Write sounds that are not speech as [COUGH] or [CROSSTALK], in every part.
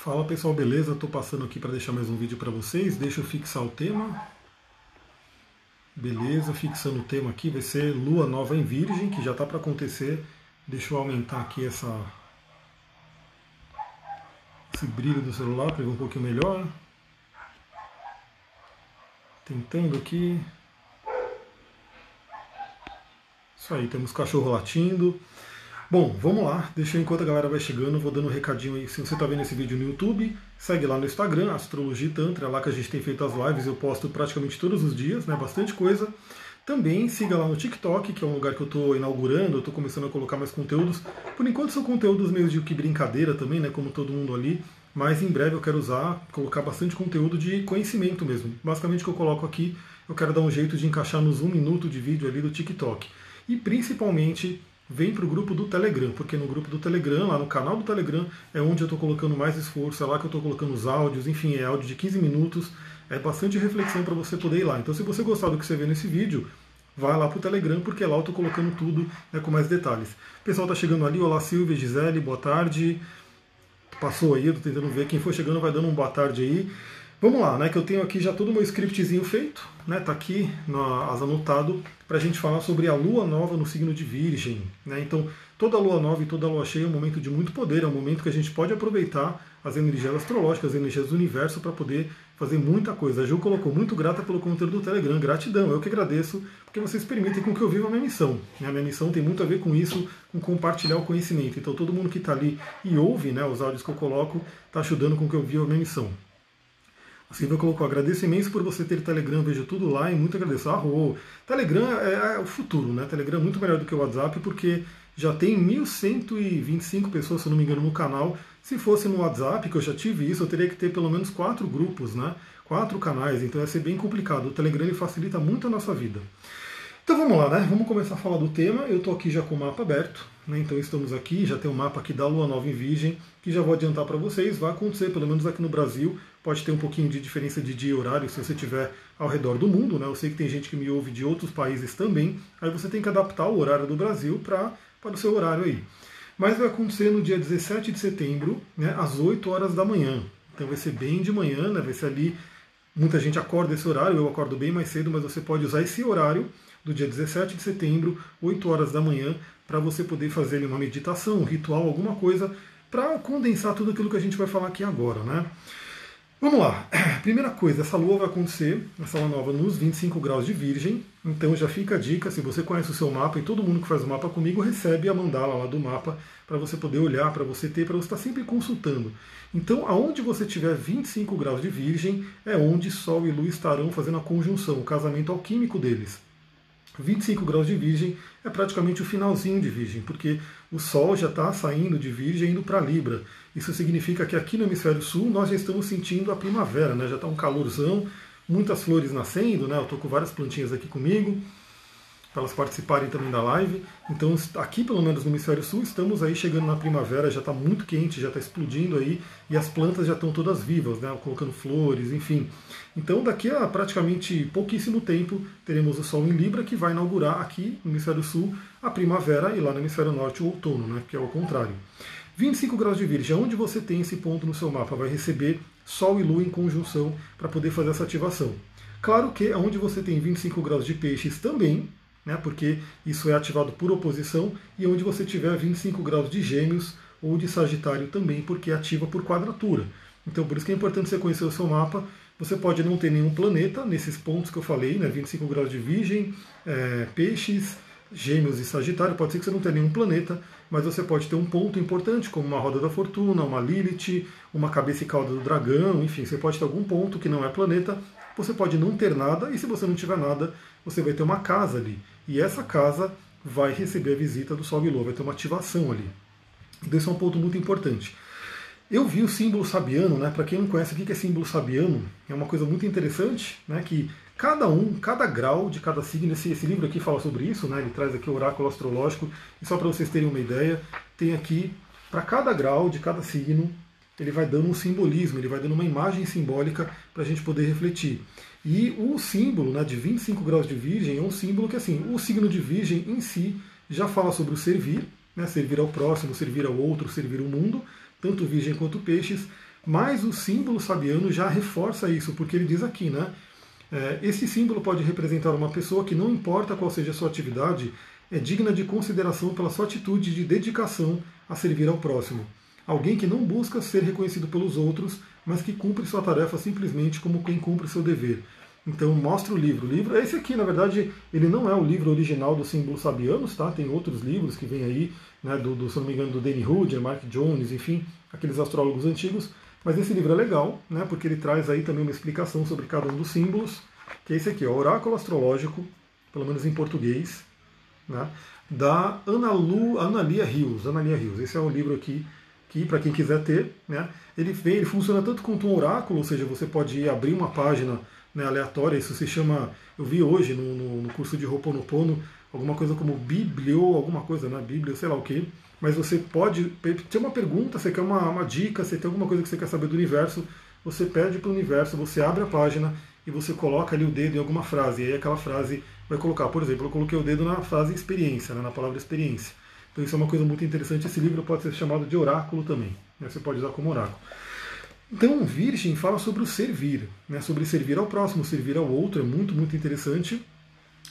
Fala pessoal, beleza? Estou passando aqui para deixar mais um vídeo para vocês. Deixa eu fixar o tema. Beleza, fixando o tema aqui, vai ser Lua Nova em Virgem, que já está para acontecer. Deixa eu aumentar aqui essa, esse brilho do celular para ver um pouquinho melhor. Tentando aqui. Isso aí, temos cachorro latindo. Bom, vamos lá. Deixa eu, enquanto a galera vai chegando, vou dando um recadinho aí. Se você está vendo esse vídeo no YouTube, segue lá no Instagram, Astrologia Tantra, é lá que a gente tem feito as lives, eu posto praticamente todos os dias, né? Bastante coisa. Também siga lá no TikTok, que é um lugar que eu estou inaugurando, eu estou começando a colocar mais conteúdos. Por enquanto são conteúdos meio de que brincadeira também, né? Como todo mundo ali. Mas em breve eu quero usar, colocar bastante conteúdo de conhecimento mesmo. Basicamente o que eu coloco aqui, eu quero dar um jeito de encaixar nos um minuto de vídeo ali do TikTok. E principalmente vem para o grupo do Telegram, porque no grupo do Telegram, lá no canal do Telegram, é onde eu estou colocando mais esforço, é lá que eu estou colocando os áudios, enfim, é áudio de 15 minutos, é bastante reflexão para você poder ir lá. Então, se você gostar do que você vê nesse vídeo, vai lá para o Telegram, porque lá eu estou colocando tudo né, com mais detalhes. O pessoal está chegando ali, olá Silvia, Gisele, boa tarde. Passou aí, eu estou tentando ver quem for chegando, vai dando um boa tarde aí. Vamos lá, né? Que eu tenho aqui já todo o meu scriptzinho feito, né? Tá aqui no, as anotado para a gente falar sobre a lua nova no signo de Virgem, né? Então, toda lua nova e toda lua cheia é um momento de muito poder, é um momento que a gente pode aproveitar as energias astrológicas, as energias do universo para poder fazer muita coisa. A Ju colocou muito grata pelo conteúdo do Telegram, gratidão. Eu que agradeço, porque vocês permitem com que eu viva a minha missão. Né? A minha missão tem muito a ver com isso, com compartilhar o conhecimento. Então, todo mundo que está ali e ouve né, os áudios que eu coloco, está ajudando com que eu viva a minha missão. A Silvia colocou, agradeço imenso por você ter Telegram, vejo tudo lá e muito agradeço. Arro, Telegram é, é o futuro, né? Telegram é muito melhor do que o WhatsApp porque já tem 1.125 pessoas, se não me engano, no canal. Se fosse no WhatsApp, que eu já tive isso, eu teria que ter pelo menos quatro grupos, né? Quatro canais, então ia ser bem complicado. O Telegram ele facilita muito a nossa vida. Então vamos lá, né? Vamos começar a falar do tema. Eu estou aqui já com o mapa aberto, né? então estamos aqui, já tem um mapa aqui da Lua Nova em Virgem, que já vou adiantar para vocês, vai acontecer, pelo menos aqui no Brasil, pode ter um pouquinho de diferença de dia e horário se você estiver ao redor do mundo, né? Eu sei que tem gente que me ouve de outros países também, aí você tem que adaptar o horário do Brasil para o seu horário aí. Mas vai acontecer no dia 17 de setembro, né, às 8 horas da manhã. Então vai ser bem de manhã, né? Vai ser ali. Muita gente acorda esse horário, eu acordo bem mais cedo, mas você pode usar esse horário do dia 17 de setembro, 8 horas da manhã, para você poder fazer uma meditação, um ritual, alguma coisa, para condensar tudo aquilo que a gente vai falar aqui agora. Né? Vamos lá. [CLEARS THROAT] Primeira coisa, essa lua vai acontecer, essa lua nova, nos 25 graus de Virgem. Então já fica a dica, se você conhece o seu mapa, e todo mundo que faz o mapa comigo recebe a mandala lá do mapa para você poder olhar, para você ter, para você estar tá sempre consultando. Então, aonde você tiver 25 graus de Virgem, é onde Sol e Lua estarão fazendo a conjunção, o casamento alquímico deles. 25 graus de Virgem é praticamente o finalzinho de Virgem, porque o Sol já está saindo de Virgem indo para Libra. Isso significa que aqui no hemisfério sul nós já estamos sentindo a primavera, né? já está um calorzão, muitas flores nascendo, né? eu estou com várias plantinhas aqui comigo para elas participarem também da live. Então, aqui, pelo menos no Hemisfério Sul, estamos aí chegando na primavera, já está muito quente, já está explodindo aí, e as plantas já estão todas vivas, né, colocando flores, enfim. Então, daqui a praticamente pouquíssimo tempo, teremos o Sol em Libra, que vai inaugurar aqui no Hemisfério Sul a primavera, e lá no Hemisfério Norte o outono, né, que é o contrário. 25 graus de Virgem, onde você tem esse ponto no seu mapa, vai receber Sol e Lua em conjunção para poder fazer essa ativação. Claro que onde você tem 25 graus de peixes também, né, porque isso é ativado por oposição, e onde você tiver 25 graus de gêmeos ou de sagitário também, porque é ativa por quadratura. Então por isso que é importante você conhecer o seu mapa. Você pode não ter nenhum planeta nesses pontos que eu falei, né, 25 graus de virgem, é, peixes, gêmeos e sagitário, pode ser que você não tenha nenhum planeta, mas você pode ter um ponto importante, como uma roda da fortuna, uma Lilith, uma cabeça e cauda do dragão, enfim, você pode ter algum ponto que não é planeta, você pode não ter nada, e se você não tiver nada, você vai ter uma casa ali. E essa casa vai receber a visita do Sol Lua, vai ter uma ativação ali. Então esse é um ponto muito importante. Eu vi o símbolo sabiano, né? Para quem não conhece o que é símbolo sabiano, é uma coisa muito interessante, né? Que cada um, cada grau de cada signo, esse, esse livro aqui fala sobre isso, né? Ele traz aqui o oráculo astrológico, e só para vocês terem uma ideia, tem aqui para cada grau de cada signo, ele vai dando um simbolismo, ele vai dando uma imagem simbólica para a gente poder refletir. E o símbolo né, de 25 graus de Virgem é um símbolo que, assim, o signo de Virgem em si já fala sobre o servir, né, servir ao próximo, servir ao outro, servir o mundo, tanto Virgem quanto Peixes, Mas o símbolo sabiano já reforça isso, porque ele diz aqui, né? É, esse símbolo pode representar uma pessoa que, não importa qual seja a sua atividade, é digna de consideração pela sua atitude de dedicação a servir ao próximo. Alguém que não busca ser reconhecido pelos outros, mas que cumpre sua tarefa simplesmente como quem cumpre seu dever. Então mostra o livro. O livro, esse aqui, na verdade, ele não é o livro original do símbolo sabianos, tá? Tem outros livros que vêm aí, né, do, do, se não me engano, do Danny Hood, Mark Jones, enfim, aqueles astrólogos antigos. Mas esse livro é legal, né, porque ele traz aí também uma explicação sobre cada um dos símbolos, que é esse aqui, o Oráculo Astrológico, pelo menos em português, né, da Ana, Lu, Ana Lia Rios. Ana Lia Rios. Esse é um livro aqui que, para quem quiser ter, né, ele, vem, ele funciona tanto quanto um oráculo, ou seja, você pode abrir uma página né, aleatória, isso se chama, eu vi hoje no, no, no curso de Ho'oponopono, alguma coisa como biblio, alguma coisa, né, bíblia, sei lá o que, mas você pode ter uma pergunta, você quer uma, uma dica, você tem alguma coisa que você quer saber do universo, você pede para o universo, você abre a página e você coloca ali o dedo em alguma frase, e aí aquela frase vai colocar, por exemplo, eu coloquei o dedo na frase experiência, né, na palavra experiência. Então isso é uma coisa muito interessante, esse livro pode ser chamado de oráculo também, né, você pode usar como oráculo. Então, Virgem fala sobre o servir, né, sobre servir ao próximo, servir ao outro, é muito, muito interessante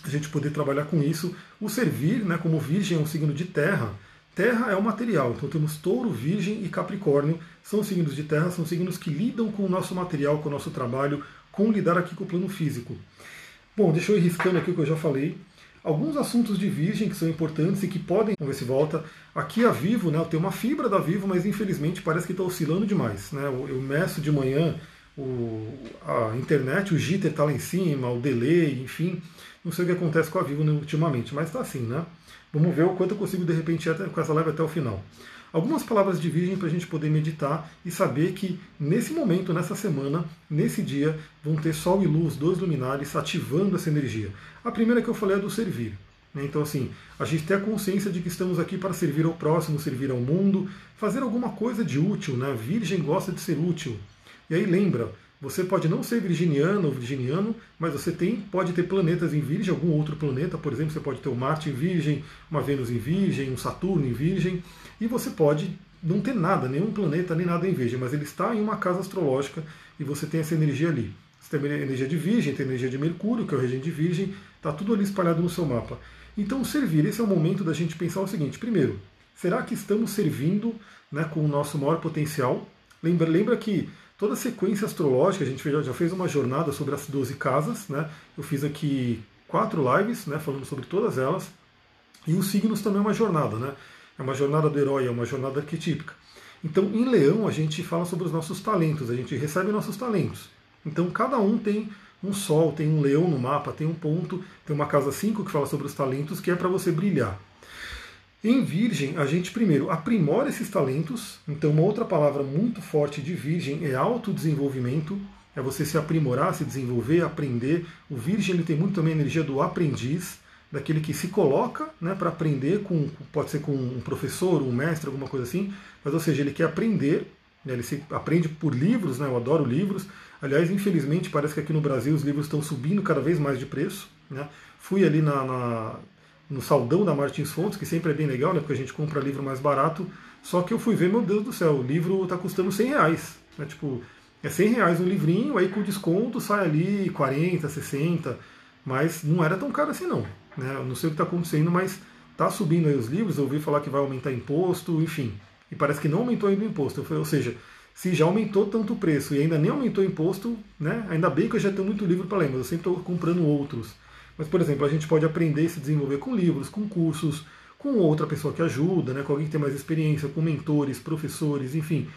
a gente poder trabalhar com isso. O servir, né, como Virgem é um signo de terra, Terra é o material, então temos touro, virgem e capricórnio, são signos de terra, são signos que lidam com o nosso material, com o nosso trabalho, com lidar aqui com o plano físico. Bom, deixa eu ir riscando aqui o que eu já falei. Alguns assuntos de virgem que são importantes e que podem, vamos ver se volta. Aqui a Vivo, né, eu tenho uma fibra da Vivo, mas infelizmente parece que está oscilando demais. Né? Eu, meço de manhã o, a internet, o jitter está lá em cima, o delay, enfim. Não sei o que acontece com a Vivo ultimamente, mas está assim, né? Vamos ver o quanto eu consigo de repente ir com essa live até o final. Algumas palavras de virgem para a gente poder meditar e saber que nesse momento, nessa semana, nesse dia, vão ter Sol e Luz, dois luminares, ativando essa energia. A primeira que eu falei é do servir. Né? Então, assim, a gente tem a consciência de que estamos aqui para servir ao próximo, servir ao mundo, fazer alguma coisa de útil. Né? Virgem gosta de ser útil. E aí lembra, você pode não ser virginiano ou virginiano, mas você tem, pode ter planetas em Virgem, algum outro planeta, por exemplo, você pode ter o Marte em Virgem, uma Vênus em Virgem, um Saturno em Virgem, e você pode não ter nada, nenhum planeta, nem nada em Virgem, mas ele está em uma casa astrológica e você tem essa energia ali. Você tem energia de Virgem, tem energia de Mercúrio, que é o regente de Virgem, está tudo ali espalhado no seu mapa. Então, servir, esse é o momento da gente pensar o seguinte: primeiro, será que estamos servindo né, com o nosso maior potencial? Lembra, lembra que toda a sequência astrológica, a gente já fez uma jornada sobre as 12 casas, né? Eu fiz aqui quatro lives, né, falando sobre todas elas. E os signos também é uma jornada, né? É uma jornada do herói, é uma jornada arquetípica. Então, em Leão, a gente fala sobre os nossos talentos, a gente recebe nossos talentos. Então, cada um tem um sol, tem um leão no mapa, tem um ponto, tem uma casa 5 que fala sobre os talentos, que é para você brilhar. Em Virgem, a gente primeiro aprimora esses talentos. Então, uma outra palavra muito forte de Virgem é autodesenvolvimento. É você se aprimorar, se desenvolver, aprender. O Virgem ele tem muito também a energia do aprendiz, daquele que se coloca né, para aprender, com, pode ser com um professor, um mestre, alguma coisa assim. Mas, ou seja, ele quer aprender. Né, ele se aprende por livros, né, eu adoro livros. Aliás, infelizmente, parece que aqui no Brasil os livros estão subindo cada vez mais de preço. Né? Fui ali na, na no saldão da Martins Fontes, que sempre é bem legal, né? Porque a gente compra livro mais barato. Só que eu fui ver, meu Deus do céu, o livro está custando 100 reais. Né? Tipo, é 100 reais um livrinho, aí com desconto sai ali 40, 60. Mas não era tão caro assim não. Né? Eu não sei o que está acontecendo, mas está subindo aí os livros. Eu ouvi falar que vai aumentar imposto, enfim. E parece que não aumentou ainda o imposto. Ou seja, se já aumentou tanto o preço e ainda nem aumentou o imposto, né? ainda bem que eu já tenho muito livro para ler, mas eu sempre estou comprando outros. Mas, por exemplo, a gente pode aprender e se desenvolver com livros, com cursos, com outra pessoa que ajuda, né, com alguém que tem mais experiência, com mentores, professores, enfim.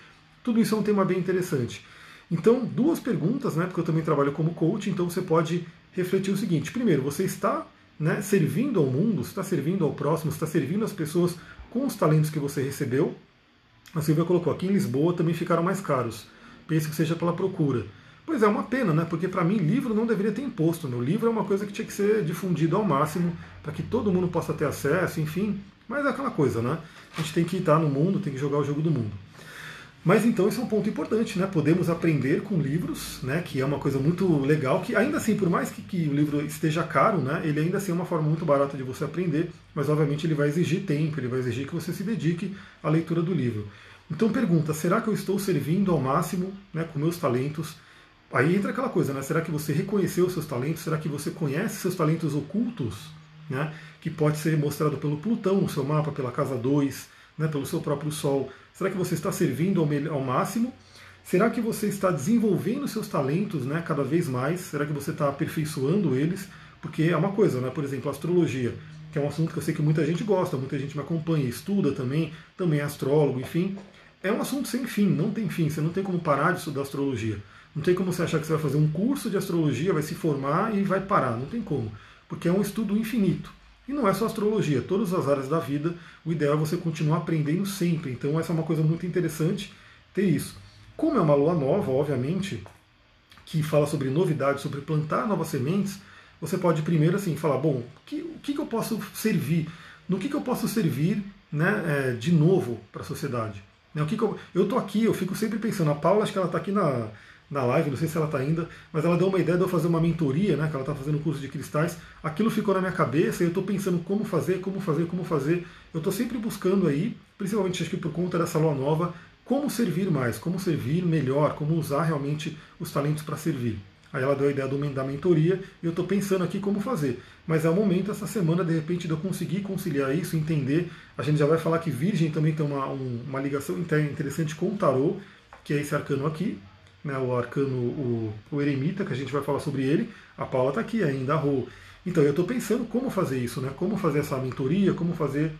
Tudo isso é um tema bem interessante. Então, duas perguntas, né, porque eu também trabalho como coach, então você pode refletir o seguinte: primeiro, você está né, servindo ao mundo, está servindo ao próximo, está servindo as pessoas com os talentos que você recebeu. A Silvia colocou aqui em Lisboa também ficaram mais caros. Pense que seja pela procura. Pois é, uma pena, né? Porque para mim livro não deveria ter imposto. Meu livro é uma coisa que tinha que ser difundido ao máximo para que todo mundo possa ter acesso, enfim. Mas é aquela coisa, né? A gente tem que estar no mundo, tem que jogar o jogo do mundo. Mas então esse é um ponto importante, né? Podemos aprender com livros, né? Que é uma coisa muito legal, que ainda assim, por mais que, que, o livro esteja caro, né? Ele ainda assim é uma forma muito barata de você aprender, mas obviamente ele vai exigir tempo, ele vai exigir que você se dedique à leitura do livro. Então pergunta, será que eu estou servindo ao máximo né, com meus talentos? Aí entra aquela coisa, né? Será que você reconheceu os seus talentos? Será que você conhece seus talentos ocultos? Né? Que pode ser mostrado pelo Plutão no seu mapa, pela casa 2, né, pelo seu próprio Sol. Será que você está servindo ao, ao máximo? Será que você está desenvolvendo seus talentos né, cada vez mais? Será que você está aperfeiçoando eles? Porque é uma coisa, né? por exemplo, a astrologia, que é um assunto que eu sei que muita gente gosta, muita gente me acompanha, estuda também, também é astrólogo, enfim. É um assunto sem fim, não tem fim, você não tem como parar de estudar astrologia. Não tem como você achar que você vai fazer um curso de astrologia, vai se formar e vai parar. Não tem como. Porque é um estudo infinito. E não é só astrologia, todas as áreas da vida, o ideal é você continuar aprendendo sempre. Então essa é uma coisa muito interessante ter isso. Como é uma lua nova, obviamente, que fala sobre novidades, sobre plantar novas sementes, você pode primeiro assim falar, bom, que, o que, que eu posso servir? No que, que eu posso servir né, é, de novo para a sociedade? Né, o que, que eu estou aqui, eu fico sempre pensando, a Paula, acho que ela está aqui na, na live, não sei se ela está ainda, mas ela deu uma ideia de eu fazer uma mentoria, né, que ela está fazendo um curso de cristais. Aquilo ficou na minha cabeça e eu estou pensando como fazer, como fazer, como fazer. Eu estou sempre buscando aí, principalmente acho que por conta dessa lua nova, como servir mais, como servir melhor, como usar realmente os talentos para servir. Aí ela deu a ideia da mentoria e eu estou pensando aqui como fazer. Mas é o momento, essa semana, de repente, de eu conseguir conciliar isso, entender. A gente já vai falar que Virgem também tem uma, uma ligação interessante com o Tarô, que é esse arcano aqui, né, o arcano, o, o eremita, que a gente vai falar sobre ele. A Paula está aqui ainda, a Rô. Então eu estou pensando como fazer isso, né? Como fazer essa mentoria, como fazer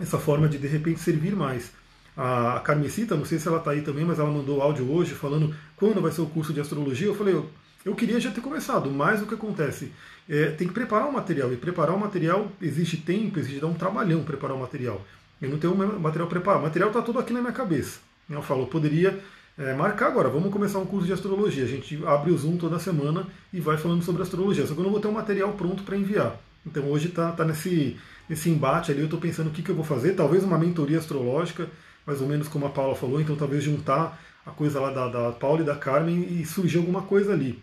essa forma de de repente servir mais. A Carmesita, não sei se ela está aí também, mas ela mandou áudio hoje falando quando vai ser o curso de astrologia. Eu falei, eu, eu queria já ter começado, mas o que acontece? É, tem que preparar o material, e preparar o material existe tempo, exige dar um trabalhão preparar o material. Eu não tenho o material preparado, o material está todo aqui na minha cabeça. Eu falo, eu poderia é, marcar agora, vamos começar um curso de astrologia. A gente abre o Zoom toda semana e vai falando sobre astrologia. Só que eu não vou ter um material pronto para enviar. Então hoje está tá nesse, nesse embate ali, eu estou pensando o que, que eu vou fazer, talvez uma mentoria astrológica, mais ou menos como a Paula falou, então talvez juntar a coisa lá da, da Paula e da Carmen e surgir alguma coisa ali.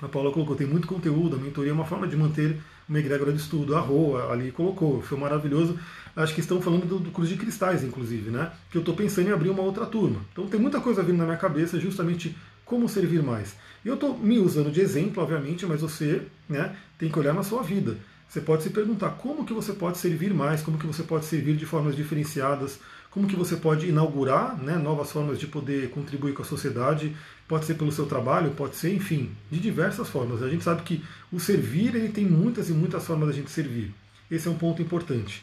A Paula colocou, tem muito conteúdo, a mentoria é uma forma de manter uma egrégora de estudo. A Rô ali colocou, foi maravilhoso. Acho que estão falando do, do Cruz de Cristais, inclusive, né? Que eu estou pensando em abrir uma outra turma. Então tem muita coisa vindo na minha cabeça, justamente como servir mais. E eu estou me usando de exemplo, obviamente, mas você né, tem que olhar na sua vida. Você pode se perguntar como que você pode servir mais, como que você pode servir de formas diferenciadas, como que você pode inaugurar né, novas formas de poder contribuir com a sociedade, pode ser pelo seu trabalho, pode ser, enfim, de diversas formas. A gente sabe que o servir ele tem muitas e muitas formas da gente servir. Esse é um ponto importante.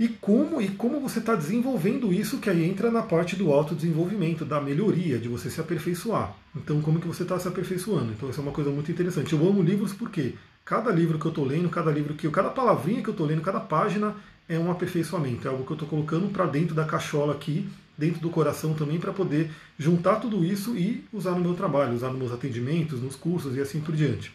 E como, e como você está desenvolvendo isso, que aí entra na parte do autodesenvolvimento, da melhoria, de você se aperfeiçoar. Então, como que você está se aperfeiçoando? Então, isso é uma coisa muito interessante. Eu amo livros porque cada livro que eu estou lendo, cada livro que eu, cada palavrinha que eu estou lendo, cada página é um aperfeiçoamento, é algo que eu estou colocando para dentro da cachola aqui, dentro do coração também, para poder juntar tudo isso e usar no meu trabalho, usar nos meus atendimentos, nos cursos e assim por diante.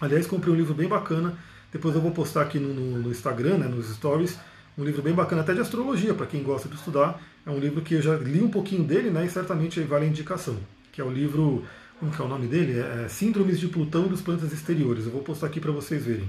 Aliás, comprei um livro bem bacana, depois eu vou postar aqui no, no, no Instagram, né, nos stories, um livro bem bacana até de astrologia, para quem gosta de estudar. É um livro que eu já li um pouquinho dele, né, e certamente vale a indicação, que é o livro, como que é o nome dele? É, é Síndromes de Plutão e dos Planetas Exteriores. Eu vou postar aqui para vocês verem.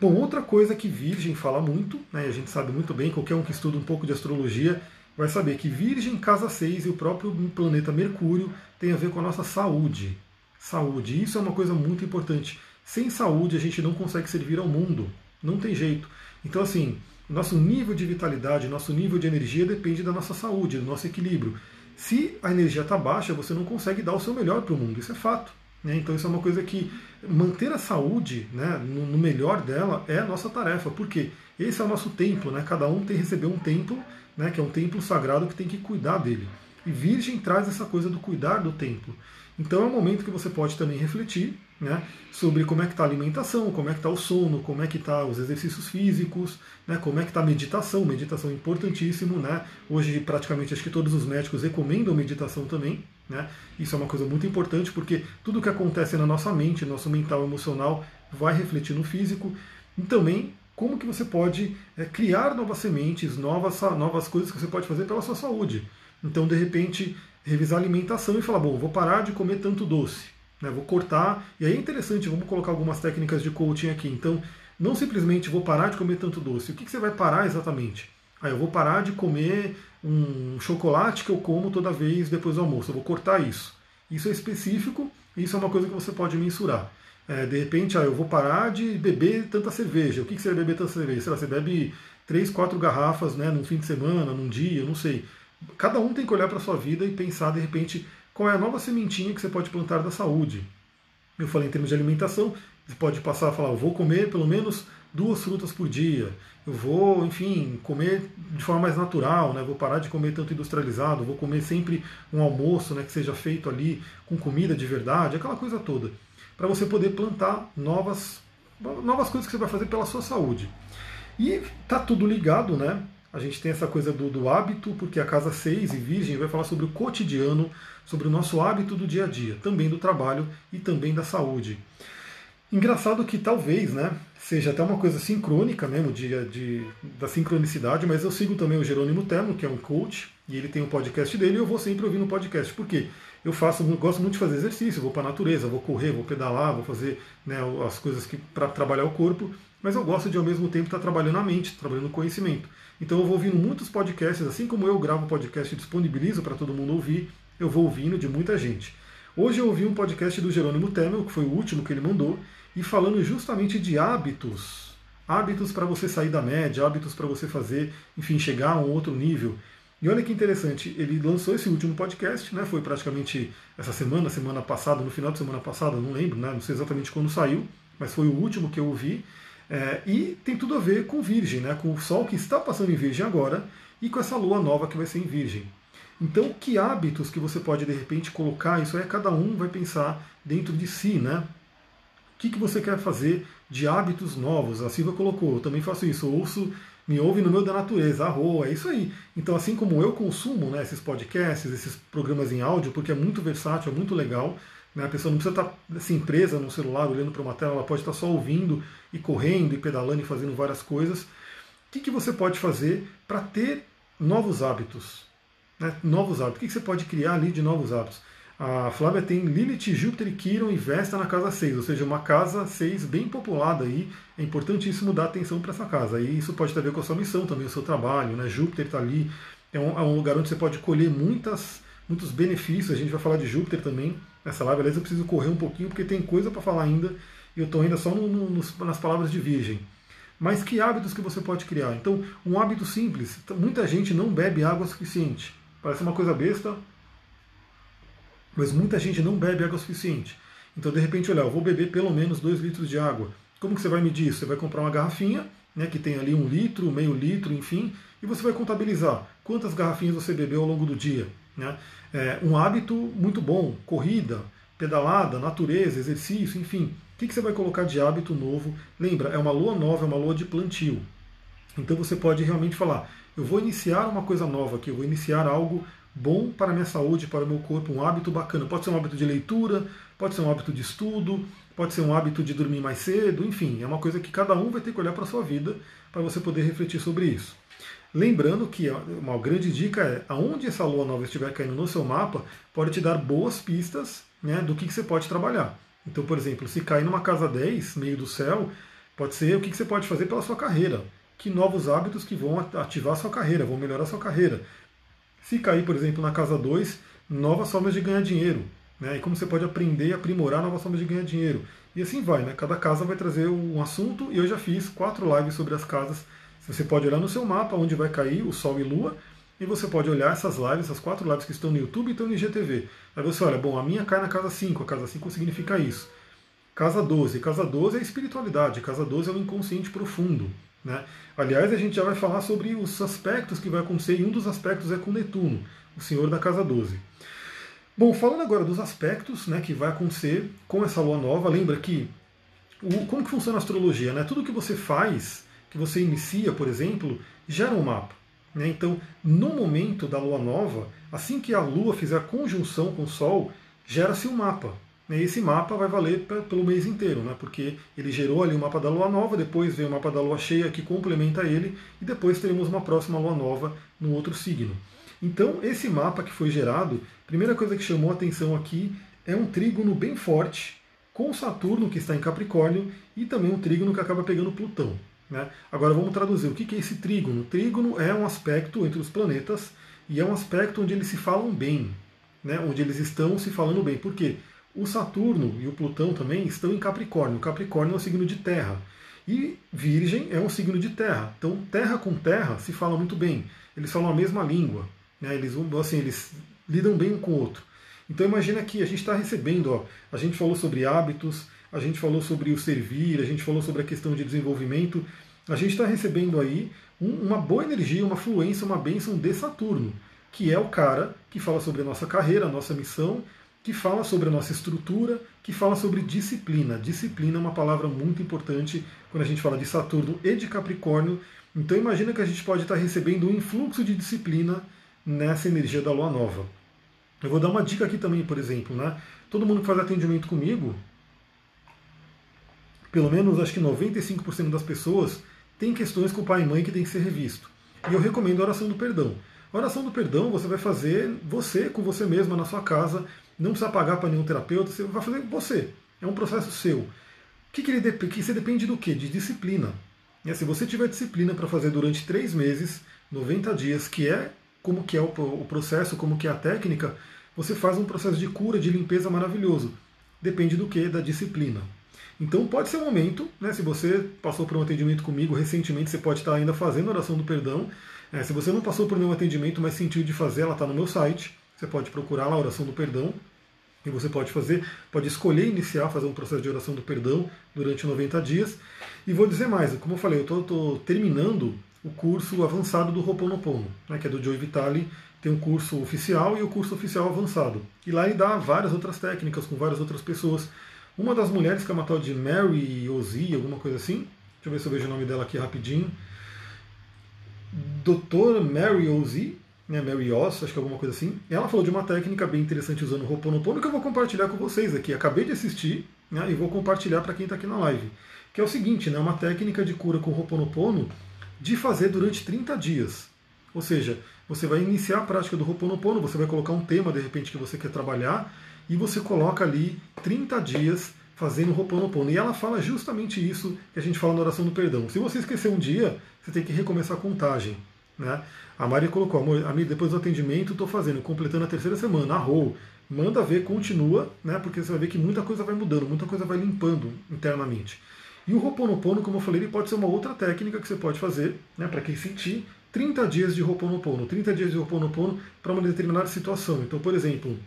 Bom, outra coisa que Virgem fala muito, né, a gente sabe muito bem, qualquer um que estuda um pouco de astrologia vai saber que Virgem, casa 6 e o próprio planeta Mercúrio tem a ver com a nossa saúde. Saúde, isso é uma coisa muito importante. Sem saúde a gente não consegue servir ao mundo, não tem jeito. Então, assim, nosso nível de vitalidade, nosso nível de energia depende da nossa saúde, do nosso equilíbrio. Se a energia está baixa, você não consegue dar o seu melhor para o mundo, isso é fato. Né? Então isso é uma coisa que manter a saúde né, no, melhor dela é a nossa tarefa, porque esse é o nosso templo, né? cada um tem que receber um templo, né, que é um templo sagrado que tem que cuidar dele. E Virgem traz essa coisa do cuidar do templo. Então é um momento que você pode também refletir né, sobre como é que está a alimentação, como é que está o sono, como é que está os exercícios físicos, né, como é que está a meditação, meditação importantíssimo. Né? Hoje praticamente acho que todos os médicos recomendam meditação também. Né? Isso é uma coisa muito importante porque tudo que acontece na nossa mente, nosso mental emocional, vai refletir no físico. E também como que você pode é, criar novas sementes, novas, novas coisas que você pode fazer pela sua saúde. Então, de repente, revisar a alimentação e falar, bom, vou parar de comer tanto doce, né, vou cortar. E aí é interessante, vamos colocar algumas técnicas de coaching aqui. Então, não simplesmente vou parar de comer tanto doce. O que, que você vai parar exatamente? Ah, eu vou parar de comer um chocolate que eu como toda vez depois do almoço, eu vou cortar isso. Isso é específico, isso é uma coisa que você pode mensurar. É, de repente, ah, eu vou parar de beber tanta cerveja. O que, que você vai beber tanta cerveja? Sei lá, você bebe três, quatro garrafas né, num fim de semana, num dia, não sei. Cada um tem que olhar para a sua vida e pensar, de repente, qual é a nova sementinha que você pode plantar da saúde. Eu falei em termos de alimentação, você pode passar a falar, eu vou comer pelo menos duas frutas por dia, eu vou, enfim, comer de forma mais natural, né? vou parar de comer tanto industrializado, vou comer sempre um almoço né, que seja feito ali com comida de verdade, aquela coisa toda, para você poder plantar novas, novas coisas que você vai fazer pela sua saúde. E tá tudo ligado, né? A gente tem essa coisa do, do hábito, porque a casa 6 e Virgem vai falar sobre o cotidiano, sobre o nosso hábito do dia a dia, também do trabalho e também da saúde. Engraçado que talvez, né, seja até uma coisa sincrônica mesmo, de, de, da sincronicidade, mas eu sigo também o Jerônimo Termo, que é um coach, e ele tem um podcast dele, e eu vou sempre ouvir no podcast. Por quê? Eu faço, gosto muito de fazer exercício, vou para a natureza, vou correr, vou pedalar, vou fazer né, as coisas que para trabalhar o corpo, mas eu gosto de ao mesmo tempo estar trabalhando a mente, trabalhando o conhecimento. Então eu vou ouvindo muitos podcasts, assim como eu gravo podcast e disponibilizo para todo mundo ouvir, eu vou ouvindo de muita gente. Hoje eu ouvi um podcast do Jerônimo Temel, que foi o último que ele mandou, e falando justamente de hábitos. Hábitos para você sair da média, hábitos para você fazer, enfim, chegar a um outro nível. E olha que interessante, ele lançou esse último podcast, né? Foi praticamente essa semana, semana passada, no final de semana passada, não lembro, né? Não sei exatamente quando saiu, mas foi o último que eu ouvi. É, e tem tudo a ver com Virgem, né? com o Sol que está passando em Virgem agora e com essa Lua nova que vai ser em Virgem. Então, que hábitos que você pode de repente colocar? Isso aí cada um vai pensar dentro de si, né? O que, que você quer fazer de hábitos novos? A Silva colocou, eu também faço isso, ouço, me ouve no meio da natureza, arroa, é isso aí. Então, assim como eu consumo né, esses podcasts, esses programas em áudio, porque é muito versátil, é muito legal, né? A pessoa não precisa estar assim, presa no celular, olhando para uma tela, ela pode estar só ouvindo e correndo e pedalando e fazendo várias coisas. O que, que você pode fazer para ter novos hábitos? Né? Novos hábitos. O que, você pode criar ali de novos hábitos? A Flávia tem Lilith, Júpiter Quiron e Vesta na casa 6, ou seja, uma casa 6 bem populada aí. É importantíssimo dar atenção para essa casa. E isso pode ter a ver com a sua missão também, o seu trabalho. Né? Júpiter está ali, é um, é um lugar onde você pode colher muitas, muitos benefícios. A gente vai falar de Júpiter também nessa live. Aliás, eu preciso correr um pouquinho porque tem coisa para falar ainda e eu estou ainda só no, no, nas palavras de Virgem. Mas que hábitos que você pode criar? Então, um hábito simples. Muita gente não bebe água suficiente. Parece uma coisa besta, mas muita gente não bebe água suficiente. Então, de repente, olha, eu vou beber pelo menos 2 litros de água. Como que você vai medir isso? Você vai comprar uma garrafinha, né, que tem ali um litro, meio litro, enfim, e você vai contabilizar quantas garrafinhas você bebeu ao longo do dia. Né? É, um hábito muito bom, corrida, pedalada, natureza, exercício, enfim. O que, que você vai colocar de hábito novo? Lembra, é uma lua nova, é uma lua de plantio. Então você pode realmente falar: eu vou iniciar uma coisa nova aqui, eu vou iniciar algo bom para a minha saúde, para o meu corpo, um hábito bacana. Pode ser um hábito de leitura, pode ser um hábito de estudo, pode ser um hábito de dormir mais cedo, enfim, é uma coisa que cada um vai ter que olhar para a sua vida para você poder refletir sobre isso. Lembrando que uma grande dica é, aonde essa lua nova estiver caindo no seu mapa, pode te dar boas pistas né, do que, que você pode trabalhar. Então, por exemplo, se cair numa casa 10, meio do céu, pode ser o que, que você pode fazer pela sua carreira. Que novos hábitos que vão ativar sua carreira, vão melhorar sua carreira. Se cair, por exemplo, na casa 2, novas formas de ganhar dinheiro. Né? E como você pode aprender e aprimorar novas formas de ganhar dinheiro. E assim vai, né? Cada casa vai trazer um assunto e eu já fiz quatro lives sobre as casas você pode olhar no seu mapa onde vai cair o Sol e Lua, e você pode olhar essas lives, essas quatro lives que estão no YouTube e estão no IGTV. Aí você olha, bom, a minha cai na casa 5, a casa 5 significa isso. Casa 12, casa 12 é a espiritualidade, casa 12 é o inconsciente profundo. Né? Aliás, a gente já vai falar sobre os aspectos que vai acontecer, e um dos aspectos é com Netuno, o senhor da casa 12. Bom, falando agora dos aspectos né, que vai acontecer com essa lua nova, lembra que o, como que funciona a astrologia? Né? Tudo que você faz que você inicia, por exemplo, gera um mapa. Né? Então, no momento da lua nova, assim que a lua fizer a conjunção com o Sol, gera-se um mapa. E esse mapa vai valer pelo mês inteiro, né? porque ele gerou ali o mapa da lua nova, depois vem o mapa da lua cheia que complementa ele, e depois teremos uma próxima lua nova no outro signo. Então, esse mapa que foi gerado, primeira coisa que chamou a atenção aqui é um trígono bem forte, com Saturno que está em Capricórnio, e também um trígono que acaba pegando Plutão. Né? Agora vamos traduzir. O que é esse trígono? Trígono é um aspecto entre os planetas e é um aspecto onde eles se falam bem, né? onde eles estão se falando bem. Por quê? O Saturno e o Plutão também estão em Capricórnio. Capricórnio é um signo de terra. E Virgem é um signo de terra. Então, terra com terra se fala muito bem. Eles falam a mesma língua. Né? Eles, assim, eles lidam bem um com o outro. Então imagina que a gente está recebendo, ó, a gente falou sobre hábitos, a gente falou sobre o servir, a gente falou sobre a questão de desenvolvimento, a gente está recebendo aí um, uma boa energia, uma fluência, uma bênção de Saturno, que é o cara que fala sobre a nossa carreira, a nossa missão, que fala sobre a nossa estrutura, que fala sobre disciplina. Disciplina é uma palavra muito importante quando a gente fala de Saturno e de Capricórnio. Então imagina que a gente pode estar recebendo um influxo de disciplina nessa energia da lua nova. Eu vou dar uma dica aqui também, por exemplo, né? Todo mundo que faz atendimento comigo, pelo menos acho que 95% das pessoas tem questões com o pai e mãe que tem que ser revisto. E eu recomendo a oração do perdão. A oração do perdão você vai fazer você com você mesma na sua casa, não precisa pagar para nenhum terapeuta, você vai fazer você. É um processo seu. Que, que ele que você depende do quê? De disciplina. E se você tiver disciplina para fazer durante três meses, 90 dias, que é como que é o, o processo, como que é a técnica, você faz um processo de cura, de limpeza maravilhoso. Depende do que? Da disciplina. Então pode ser um momento, né, se você passou por um atendimento comigo recentemente, você pode estar ainda fazendo oração do perdão. É, se você não passou por nenhum atendimento, mas sentiu de fazer, ela está no meu site. Você pode procurar lá a oração do perdão. E você pode fazer, pode escolher iniciar, fazer um processo de oração do perdão durante 90 dias. E vou dizer mais, como eu falei, eu estou terminando o curso avançado do Ho'oponopono, né, que é do Joe Vitale, tem um curso oficial e o curso oficial avançado. E lá ele dá várias outras técnicas com várias outras pessoas. Uma das mulheres, que é uma tal de Mary Ozzy, alguma coisa assim, deixa eu ver se eu vejo o nome dela aqui rapidinho. Doutora Mary Ozzy, né, Mary Oz, acho que é alguma coisa assim. Ela falou de uma técnica bem interessante usando o Ho'oponopono que eu vou compartilhar com vocês aqui. Acabei de assistir né, e vou compartilhar para quem está aqui na live. Que é o seguinte, né, uma técnica de cura com o Ho'oponopono de fazer durante 30 dias. Ou seja, você vai iniciar a prática do Ho'oponopono, você vai colocar um tema de repente que você quer trabalhar e você coloca ali 30 dias fazendo o Ho'oponopono. E ela fala justamente isso que a gente fala na oração do perdão. Se você esquecer um dia, você tem que recomeçar a contagem. Né? A Maria colocou, amor, depois do atendimento estou fazendo, completando a terceira semana, arrou. Manda ver, continua, né? porque você vai ver que muita coisa vai mudando, muita coisa vai limpando internamente. E o Ho'oponopono, como eu falei, ele pode ser uma outra técnica que você pode fazer, né, para quem sentir, 30 dias de Ho'oponopono, 30 dias de Ho'oponopono para uma determinada situação. Então, por exemplo,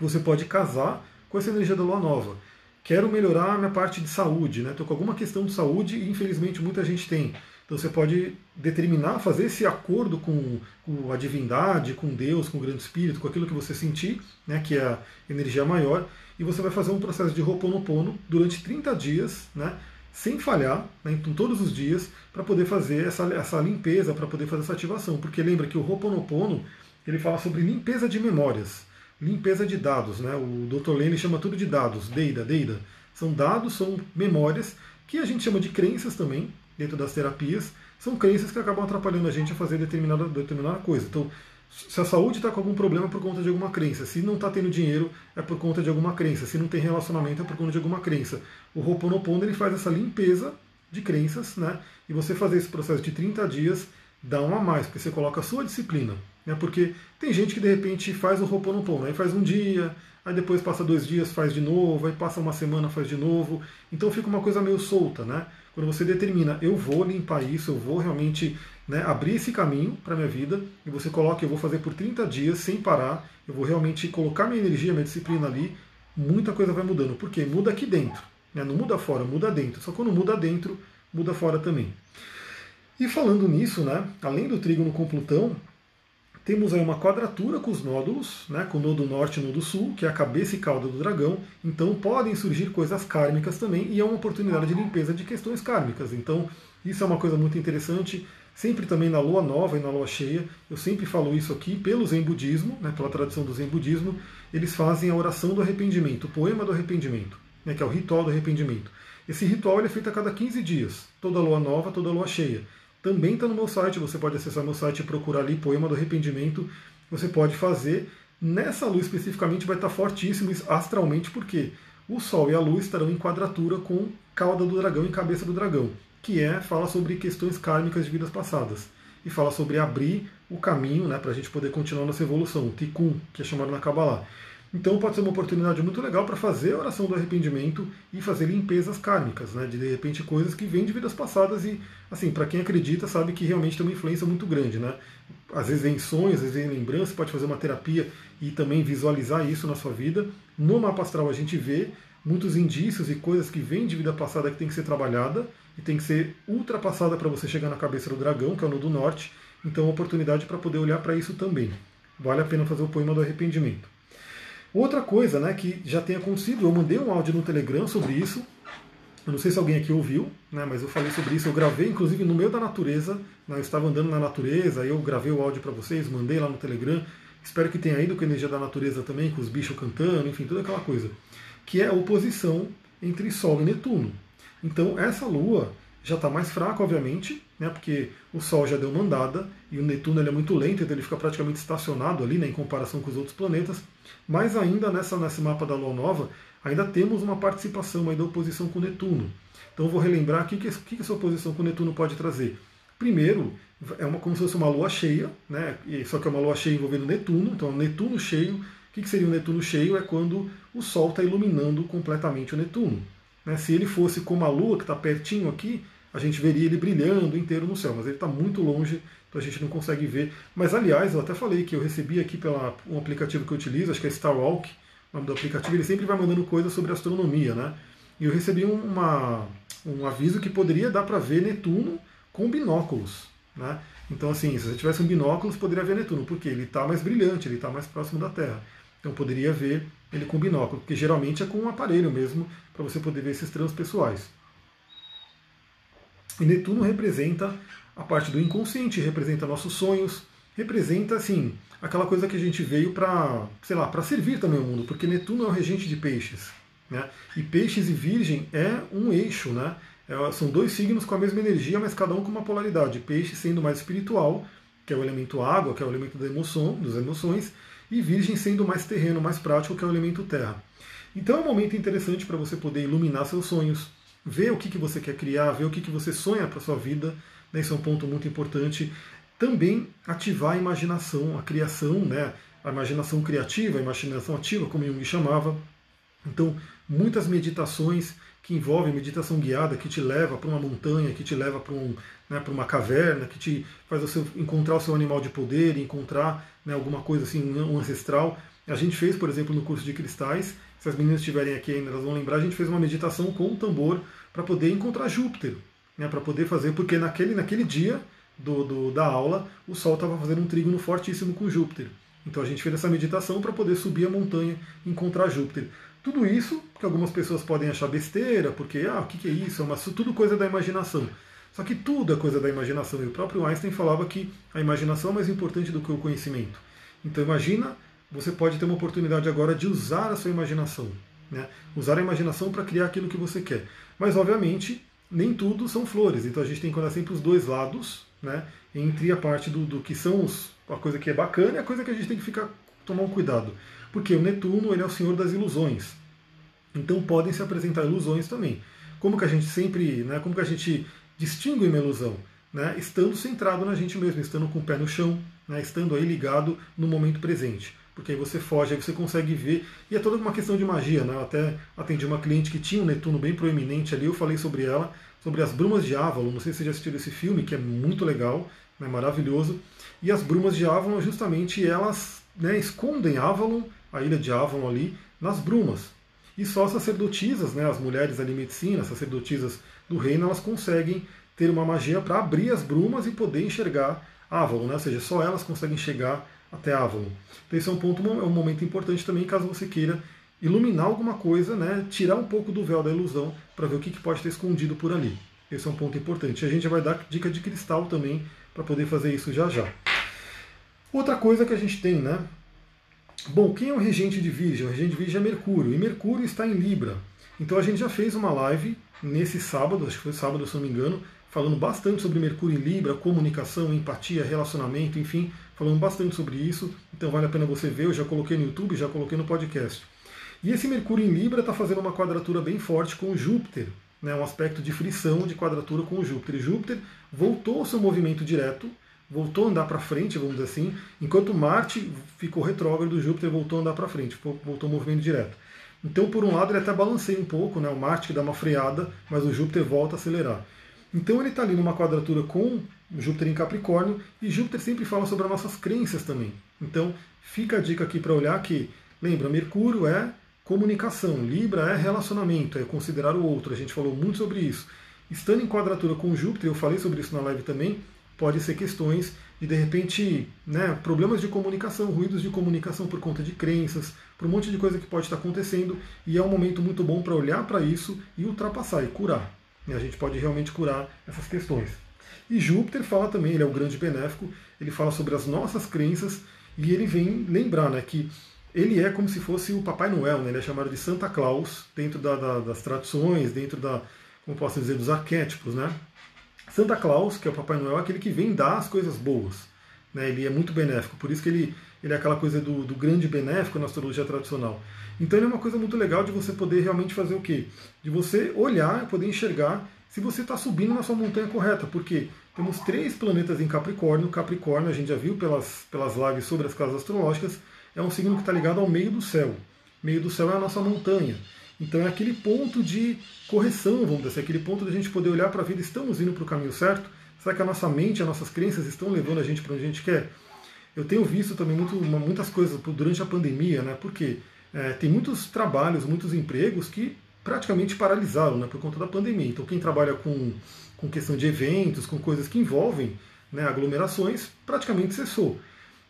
você pode casar com essa energia da lua nova. Quero melhorar a minha parte de saúde, né? Estou com alguma questão de saúde e infelizmente muita gente tem. Então você pode determinar, fazer esse acordo com, com, a divindade, com Deus, com o grande espírito, com aquilo que você sentir, né, que é a energia maior, e você vai fazer um processo de Ho'oponopono durante 30 dias, né, sem falhar, né, então todos os dias, para poder fazer essa, essa limpeza, para poder fazer essa ativação. Porque lembra que o Ho'oponopono ele fala sobre limpeza de memórias, limpeza de dados. Né? O Dr. Lane chama tudo de dados, Deida, Deida. São dados, são memórias, que a gente chama de crenças também, dentro das terapias, são crenças que acabam atrapalhando a gente a fazer determinada, determinada coisa. Então, se a saúde está com algum problema é por conta de alguma crença. Se não está tendo dinheiro é por conta de alguma crença. Se não tem relacionamento é por conta de alguma crença. O Ho'oponopono ele faz essa limpeza de crenças, né? E você fazer esse processo de 30 dias dá um a mais, porque você coloca a sua disciplina. Né? Porque tem gente que de repente faz o Ho'oponopono, aí faz um dia, aí depois passa dois dias, faz de novo, aí passa uma semana, faz de novo. Então fica uma coisa meio solta, né? Quando você determina, eu vou limpar isso, eu vou realmente né, abrir esse caminho para minha vida, e você coloca, eu vou fazer por 30 dias sem parar, eu vou realmente colocar minha energia, minha disciplina ali, muita coisa vai mudando. Porque muda aqui dentro, né, não muda fora, muda dentro. Só quando muda dentro, muda fora também. E falando nisso, né, além do trígono com Plutão, temos aí uma quadratura com os nódulos, né, com o nodo norte e o nodo sul, que é a cabeça e cauda do dragão. Então podem surgir coisas kármicas também, e é uma oportunidade de limpeza de questões kármicas. Então isso é uma coisa muito interessante. Sempre também na lua nova e na lua cheia, eu sempre falo isso aqui, pelo Zen Budismo, né, pela tradição do Zen Budismo, eles fazem a oração do arrependimento, o poema do arrependimento, né, que é o ritual do arrependimento. Esse ritual é feito a cada 15 dias, toda lua nova, toda lua cheia. Também está no meu site, você pode acessar meu site e procurar ali Poema do Arrependimento. Você pode fazer. Nessa lua especificamente vai estar fortíssimo astralmente, porque o Sol e a Lua estarão em quadratura com cauda do dragão e cabeça do dragão. que é fala sobre questões kármicas de vidas passadas e fala sobre abrir o caminho né, para a gente poder continuar nossa evolução, o Tikkun, que é chamado na Kabbalah. Então pode ser uma oportunidade muito legal para fazer a oração do arrependimento e fazer limpezas kármicas, né? De, de repente coisas que vêm de vidas passadas e, assim, para quem acredita sabe que realmente tem uma influência muito grande, né? Às vezes em sonhos, às vezes em lembrança, pode fazer uma terapia e também visualizar isso na sua vida. No mapa astral a gente vê muitos indícios e coisas que vêm de vida passada que tem que ser trabalhada e tem que ser ultrapassada para você chegar na cabeça do dragão, que é o Nodo Norte. Então, é oportunidade para poder olhar para isso também. Vale a pena fazer o poema do arrependimento. Outra coisa né, que já tem acontecido, eu mandei um áudio no Telegram sobre isso. Eu não sei se alguém aqui ouviu, né, mas eu falei sobre isso. Eu gravei, inclusive, no meio da natureza. Né, eu estava andando na natureza, eu gravei o áudio para vocês, mandei lá no Telegram. Espero que tenha ido com a energia da natureza também, com os bichos cantando, enfim, toda aquela coisa. Que é a oposição entre Sol e Netuno. Então, essa lua já está mais fraca, obviamente, né, porque o Sol já deu mandada e o Netuno é muito lento, então ele fica praticamente estacionado ali né, em comparação com os outros planetas. Mas ainda nessa, nesse mapa da Lua Nova, ainda temos uma participação aí da oposição com Netuno. Então vou relembrar o que, que, que essa oposição com Netuno pode trazer. Primeiro, é uma, como se fosse uma lua cheia, né, só que é uma lua cheia envolvendo Netuno, então Netuno cheio. O que, que seria o Netuno cheio? É quando o Sol está iluminando completamente o Netuno. Né? Se ele fosse como a Lua, que está pertinho aqui, a gente veria ele brilhando inteiro no céu, mas ele está muito longe, então a gente não consegue ver. Mas aliás, eu até falei que eu recebi aqui pela um aplicativo que eu utilizo, acho que é Starwalk, o nome do aplicativo, ele sempre vai mandando coisas sobre astronomia, né? E eu recebi uma, um aviso que poderia dar para ver Netuno com binóculos, né? Então, assim, se você tivesse um binóculos, poderia ver Netuno, porque ele está mais brilhante, ele está mais próximo da Terra. Então, poderia ver ele com binóculo, porque geralmente é com um aparelho mesmo, para você poder ver esses transpessoais. E Netuno representa a parte do inconsciente, representa nossos sonhos, representa assim aquela coisa que a gente veio para, sei lá, para servir também o mundo, porque Netuno é o regente de peixes, né? E peixes e virgem é um eixo, né? É, são dois signos com a mesma energia, mas cada um com uma polaridade. Peixe sendo mais espiritual, que é o elemento água, que é o elemento da emoção, das emoções, e virgem sendo mais terreno, mais prático, que é o elemento terra. Então é um momento interessante para você poder iluminar seus sonhos, ver o que, que você quer criar, ver o que, que você sonha para sua vida. Né? Esse é um ponto muito importante. Também ativar a imaginação, a criação, né? a imaginação criativa, a imaginação ativa, como Jung chamava. Então, muitas meditações que envolvem meditação guiada, que te leva para uma montanha, que te leva para um, né, uma caverna, que te faz você encontrar o seu animal de poder, encontrar né, alguma coisa assim, um ancestral. A gente fez, por exemplo, no curso de cristais, se as meninas estiverem aqui ainda, elas vão lembrar, a gente fez uma meditação com o tambor para poder encontrar Júpiter, né, para poder fazer, porque naquele, naquele dia do, do da aula, o Sol estava fazendo um trígono fortíssimo com Júpiter. Então a gente fez essa meditação para poder subir a montanha e encontrar Júpiter. Tudo isso que algumas pessoas podem achar besteira, porque ah, o que, que é isso? É uma, tudo coisa da imaginação. Só que tudo é coisa da imaginação. E o próprio Einstein falava que a imaginação é mais importante do que o conhecimento. Então imagina, você pode ter uma oportunidade agora de usar a sua imaginação. Né? Usar a imaginação para criar aquilo que você quer. Mas, obviamente, nem tudo são flores. Então a gente tem que olhar sempre os dois lados, né? entre a parte do, do que são os, a coisa que é bacana e a coisa que a gente tem que ficar tomar um cuidado. Porque o Netuno ele é o senhor das ilusões. Então podem se apresentar ilusões também. Como que a gente sempre, né, como que a gente distingue uma ilusão? Né, estando centrado na gente mesmo, estando com o pé no chão, né, estando aí ligado no momento presente porque aí você foge, aí você consegue ver. E é toda uma questão de magia, né? Eu até atendi uma cliente que tinha um Netuno bem proeminente ali, eu falei sobre ela, sobre as brumas de Avalon. Não sei se você já assistiu esse filme, que é muito legal, né? maravilhoso. E as brumas de Avalon, justamente, elas né, escondem Avalon, a ilha de Avalon ali, nas brumas. E só as sacerdotisas, né, as mulheres ali medicina, as sacerdotisas do reino, elas conseguem ter uma magia para abrir as brumas e poder enxergar Avalon, né? ou seja, só elas conseguem chegar até Avalon. Então esse é um ponto, é um momento importante também, caso você queira iluminar alguma coisa, né, tirar um pouco do véu da ilusão para ver o que, que pode ter escondido por ali. Esse é um ponto importante. A gente vai dar dica de cristal também para poder fazer isso já já. Outra coisa que a gente tem, né? Bom, quem é o regente de Virgem? O regente de Virgem é Mercúrio, e Mercúrio está em Libra. Então a gente já fez uma live nesse sábado, acho que foi sábado se não me engano, falando bastante sobre Mercúrio em Libra, comunicação, empatia, relacionamento, enfim, falando bastante sobre isso. Então vale a pena você ver, eu já coloquei no YouTube, já coloquei no podcast. E esse Mercúrio em Libra está fazendo uma quadratura bem forte com Júpiter. né, um aspecto de frição de quadratura com Júpiter. E Júpiter voltou ao seu movimento direto, voltou a andar para frente, vamos dizer assim, enquanto Marte ficou retrógrado, Júpiter voltou a andar para frente, voltou ao movimento direto. Então, por um lado, ele até balanceia um pouco, né, o Marte que dá uma freada, mas o Júpiter volta a acelerar. Então, ele está ali numa quadratura com Júpiter em Capricórnio, e Júpiter sempre fala sobre as nossas crenças também. Então, fica a dica aqui para olhar que, lembra, Mercúrio é comunicação, Libra é relacionamento, é considerar o outro. A gente falou muito sobre isso. Estando em quadratura com Júpiter, eu falei sobre isso na live também, pode ser questões de, de repente, né, problemas de comunicação, ruídos de comunicação por conta de crenças, por um monte de coisa que pode estar acontecendo, e é um momento muito bom para olhar para isso e ultrapassar e curar. E a gente pode realmente curar essas questões. E Júpiter fala também, ele é o grande benéfico, ele fala sobre as nossas crenças e ele vem lembrar né, que ele é como se fosse o Papai Noel, né? ele é chamado de Santa Claus dentro da, da, das tradições, dentro da, como posso dizer, dos arquétipos. Né? Santa Claus, que é o Papai Noel, é aquele que vem dar as coisas boas. Né? Ele é muito benéfico, por isso que ele, ele é aquela coisa do, do grande benéfico na astrologia tradicional. Então ele é uma coisa muito legal de você poder realmente fazer o quê? De você olhar, poder enxergar se você está subindo na sua montanha correta, porque temos três planetas em Capricórnio. Capricórnio, a gente já viu pelas, pelas lives sobre as casas astrológicas, é um signo que está ligado ao meio do céu. Meio do céu é a nossa montanha. Então é aquele ponto de correção, vamos dizer assim, aquele ponto de a gente poder olhar para a vida, estamos indo para o caminho certo? Será que a nossa mente, as nossas crenças estão levando a gente para onde a gente quer? Eu tenho visto também muito, muitas coisas durante a pandemia, né? Porque é, tem muitos trabalhos, muitos empregos que praticamente paralisaram né, por conta da pandemia. Então, quem trabalha com, com questão de eventos, com coisas que envolvem né, aglomerações, praticamente cessou.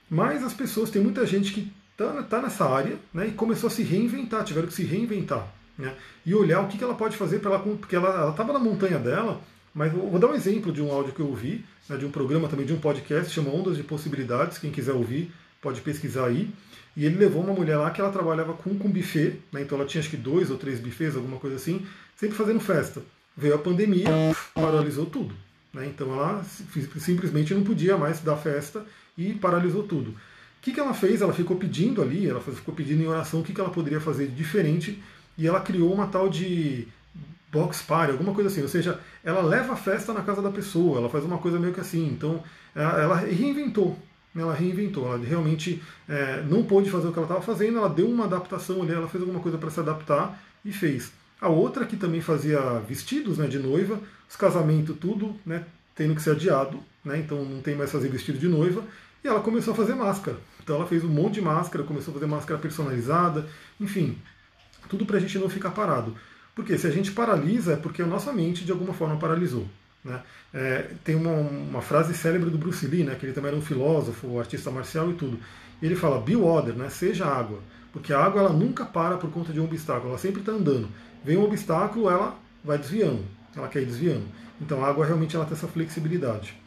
Mas as pessoas, tem muita gente que está tá nessa área né, e começou a se reinventar, tiveram que se reinventar. Né, e olhar o que, que ela pode fazer para ela, porque ela estava na montanha dela, mas vou, dar um exemplo de um áudio que eu ouvi, né, de um programa também, de um podcast, chama Ondas de Possibilidades, quem quiser ouvir pode pesquisar aí. E ele levou uma mulher lá que ela trabalhava com, com buffet, né? então ela tinha acho que dois ou três buffets, alguma coisa assim, sempre fazendo festa. Veio a pandemia, paralisou tudo. Né? Então ela simplesmente não podia mais dar festa e paralisou tudo. O que, que ela fez? Ela ficou pedindo ali, ela ficou pedindo em oração o que, que ela poderia fazer de diferente e ela criou uma tal de box party, alguma coisa assim. Ou seja, ela leva a festa na casa da pessoa, ela faz uma coisa meio que assim. Então ela reinventou ela reinventou, ela realmente é, não pôde fazer o que ela estava fazendo, ela deu uma adaptação ali, ela fez alguma coisa para se adaptar e fez. A outra que também fazia vestidos né, de noiva, os casamentos, tudo, né, tendo que ser adiado, né, então não tem mais fazer vestido de noiva, e ela começou a fazer máscara. Então ela fez um monte de máscara, começou a fazer máscara personalizada, enfim, tudo para a gente não ficar parado. Porque se a gente paralisa é porque a nossa mente de alguma forma paralisou. Né? É, tem uma, uma, frase célebre do Bruce Lee, né, que ele também era um filósofo, artista marcial e tudo. Ele fala, be water, né, seja água. Porque a água ela nunca para por conta de um obstáculo, ela sempre está andando. Vem um obstáculo, ela vai desviando, ela quer ir desviando. Então a água realmente ela tem essa flexibilidade.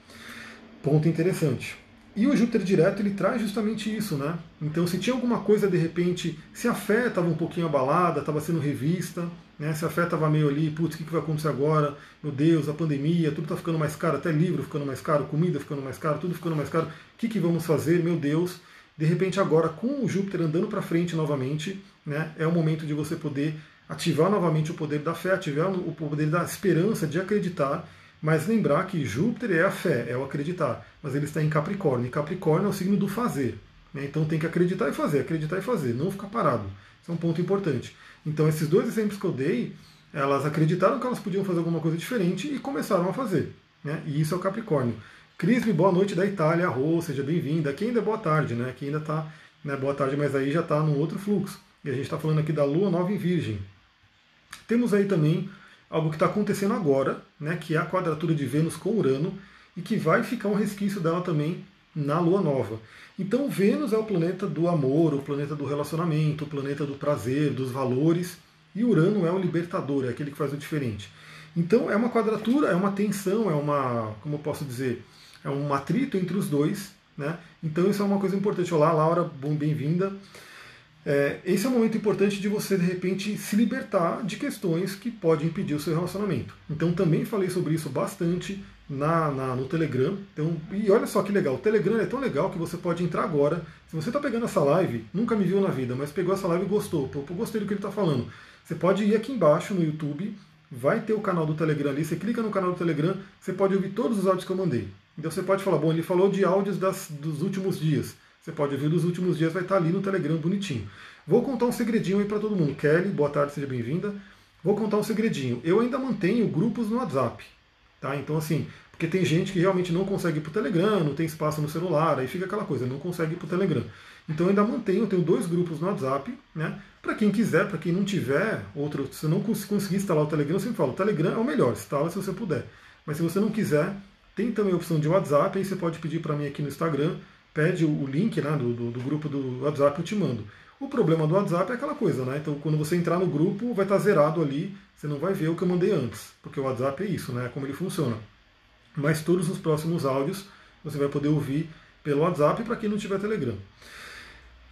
Ponto interessante. E o Júpiter direto ele traz justamente isso, né? Então se tinha alguma coisa de repente, se a fé estava um pouquinho abalada, estava sendo revista, né? Se a fé estava meio ali, putz, o que, que vai acontecer agora? Meu Deus, a pandemia, tudo está ficando mais caro, até livro ficando mais caro, comida ficando mais caro, tudo ficando mais caro. O que, que vamos fazer? Meu Deus. De repente, agora, com o Júpiter andando para frente novamente, né, é o momento de você poder ativar novamente o poder da fé, ativar o poder da esperança, de acreditar, mas lembrar que Júpiter é a fé, é o acreditar, mas ele está em Capricórnio, e Capricórnio é o signo do fazer. Né, então tem que acreditar e fazer, acreditar e fazer, não ficar parado. Isso é um ponto importante. Então, esses dois exemplos que eu dei, elas acreditaram que elas podiam fazer alguma coisa diferente e começaram a fazer. Né? E isso é o Capricórnio. Crisme, boa noite da Itália, Rô, seja bem-vinda. Aqui ainda é boa tarde, né? Aqui ainda está né, boa tarde, mas aí já está num outro fluxo. E a gente está falando aqui da Lua Nova em Virgem. Temos aí também algo que está acontecendo agora, né, que é a quadratura de Vênus com Urano, e que vai ficar um resquício dela também na Lua Nova. Então Vênus é o planeta do amor, o planeta do relacionamento, o planeta do prazer, dos valores, e Urano é o libertador, é aquele que faz o diferente. Então é uma quadratura, é uma tensão, é uma, como eu posso dizer, é um atrito entre os dois, né? Então isso é uma coisa importante. Olá, Laura, bem-vinda. É, esse é um momento importante de você, de repente, se libertar de questões que podem impedir o seu relacionamento. Então, também falei sobre isso bastante na, na, no Telegram. Então, e olha só que legal, o Telegram é tão legal que você pode entrar agora. Se você está pegando essa live, nunca me viu na vida, mas pegou essa live e gostou, pô, gostei do que ele está falando. Você pode ir aqui embaixo no YouTube, vai ter o canal do Telegram ali. Você clica no canal do Telegram, você pode ouvir todos os áudios que eu mandei. Então você pode falar, bom, ele falou de áudios das, dos últimos dias. Você pode ouvir dos últimos dias, vai estar ali no Telegram bonitinho. Vou contar um segredinho aí para todo mundo. Kelly, boa tarde, seja bem-vinda. Vou contar um segredinho. Eu ainda mantenho grupos no WhatsApp. Tá? Então, assim, porque tem gente que realmente não consegue ir para o Telegram, não tem espaço no celular, aí fica aquela coisa, não consegue ir para o Telegram. Então eu ainda mantenho, eu tenho dois grupos no WhatsApp, né? Para quem quiser, para quem não tiver outro, se não conseguir instalar o Telegram, eu sempre falo, o Telegram é o melhor, instala se você puder. Mas se você não quiser, tem também a opção de WhatsApp, aí você pode pedir para mim aqui no Instagram, pede o link né, do, do, do, grupo do WhatsApp, eu te mando. O problema do WhatsApp é aquela coisa, né? Então quando você entrar no grupo, vai estar zerado ali, você não vai ver o que eu mandei antes, porque o WhatsApp é isso, né? Como ele funciona. Mas todos os próximos áudios você vai poder ouvir pelo WhatsApp para quem não tiver Telegram.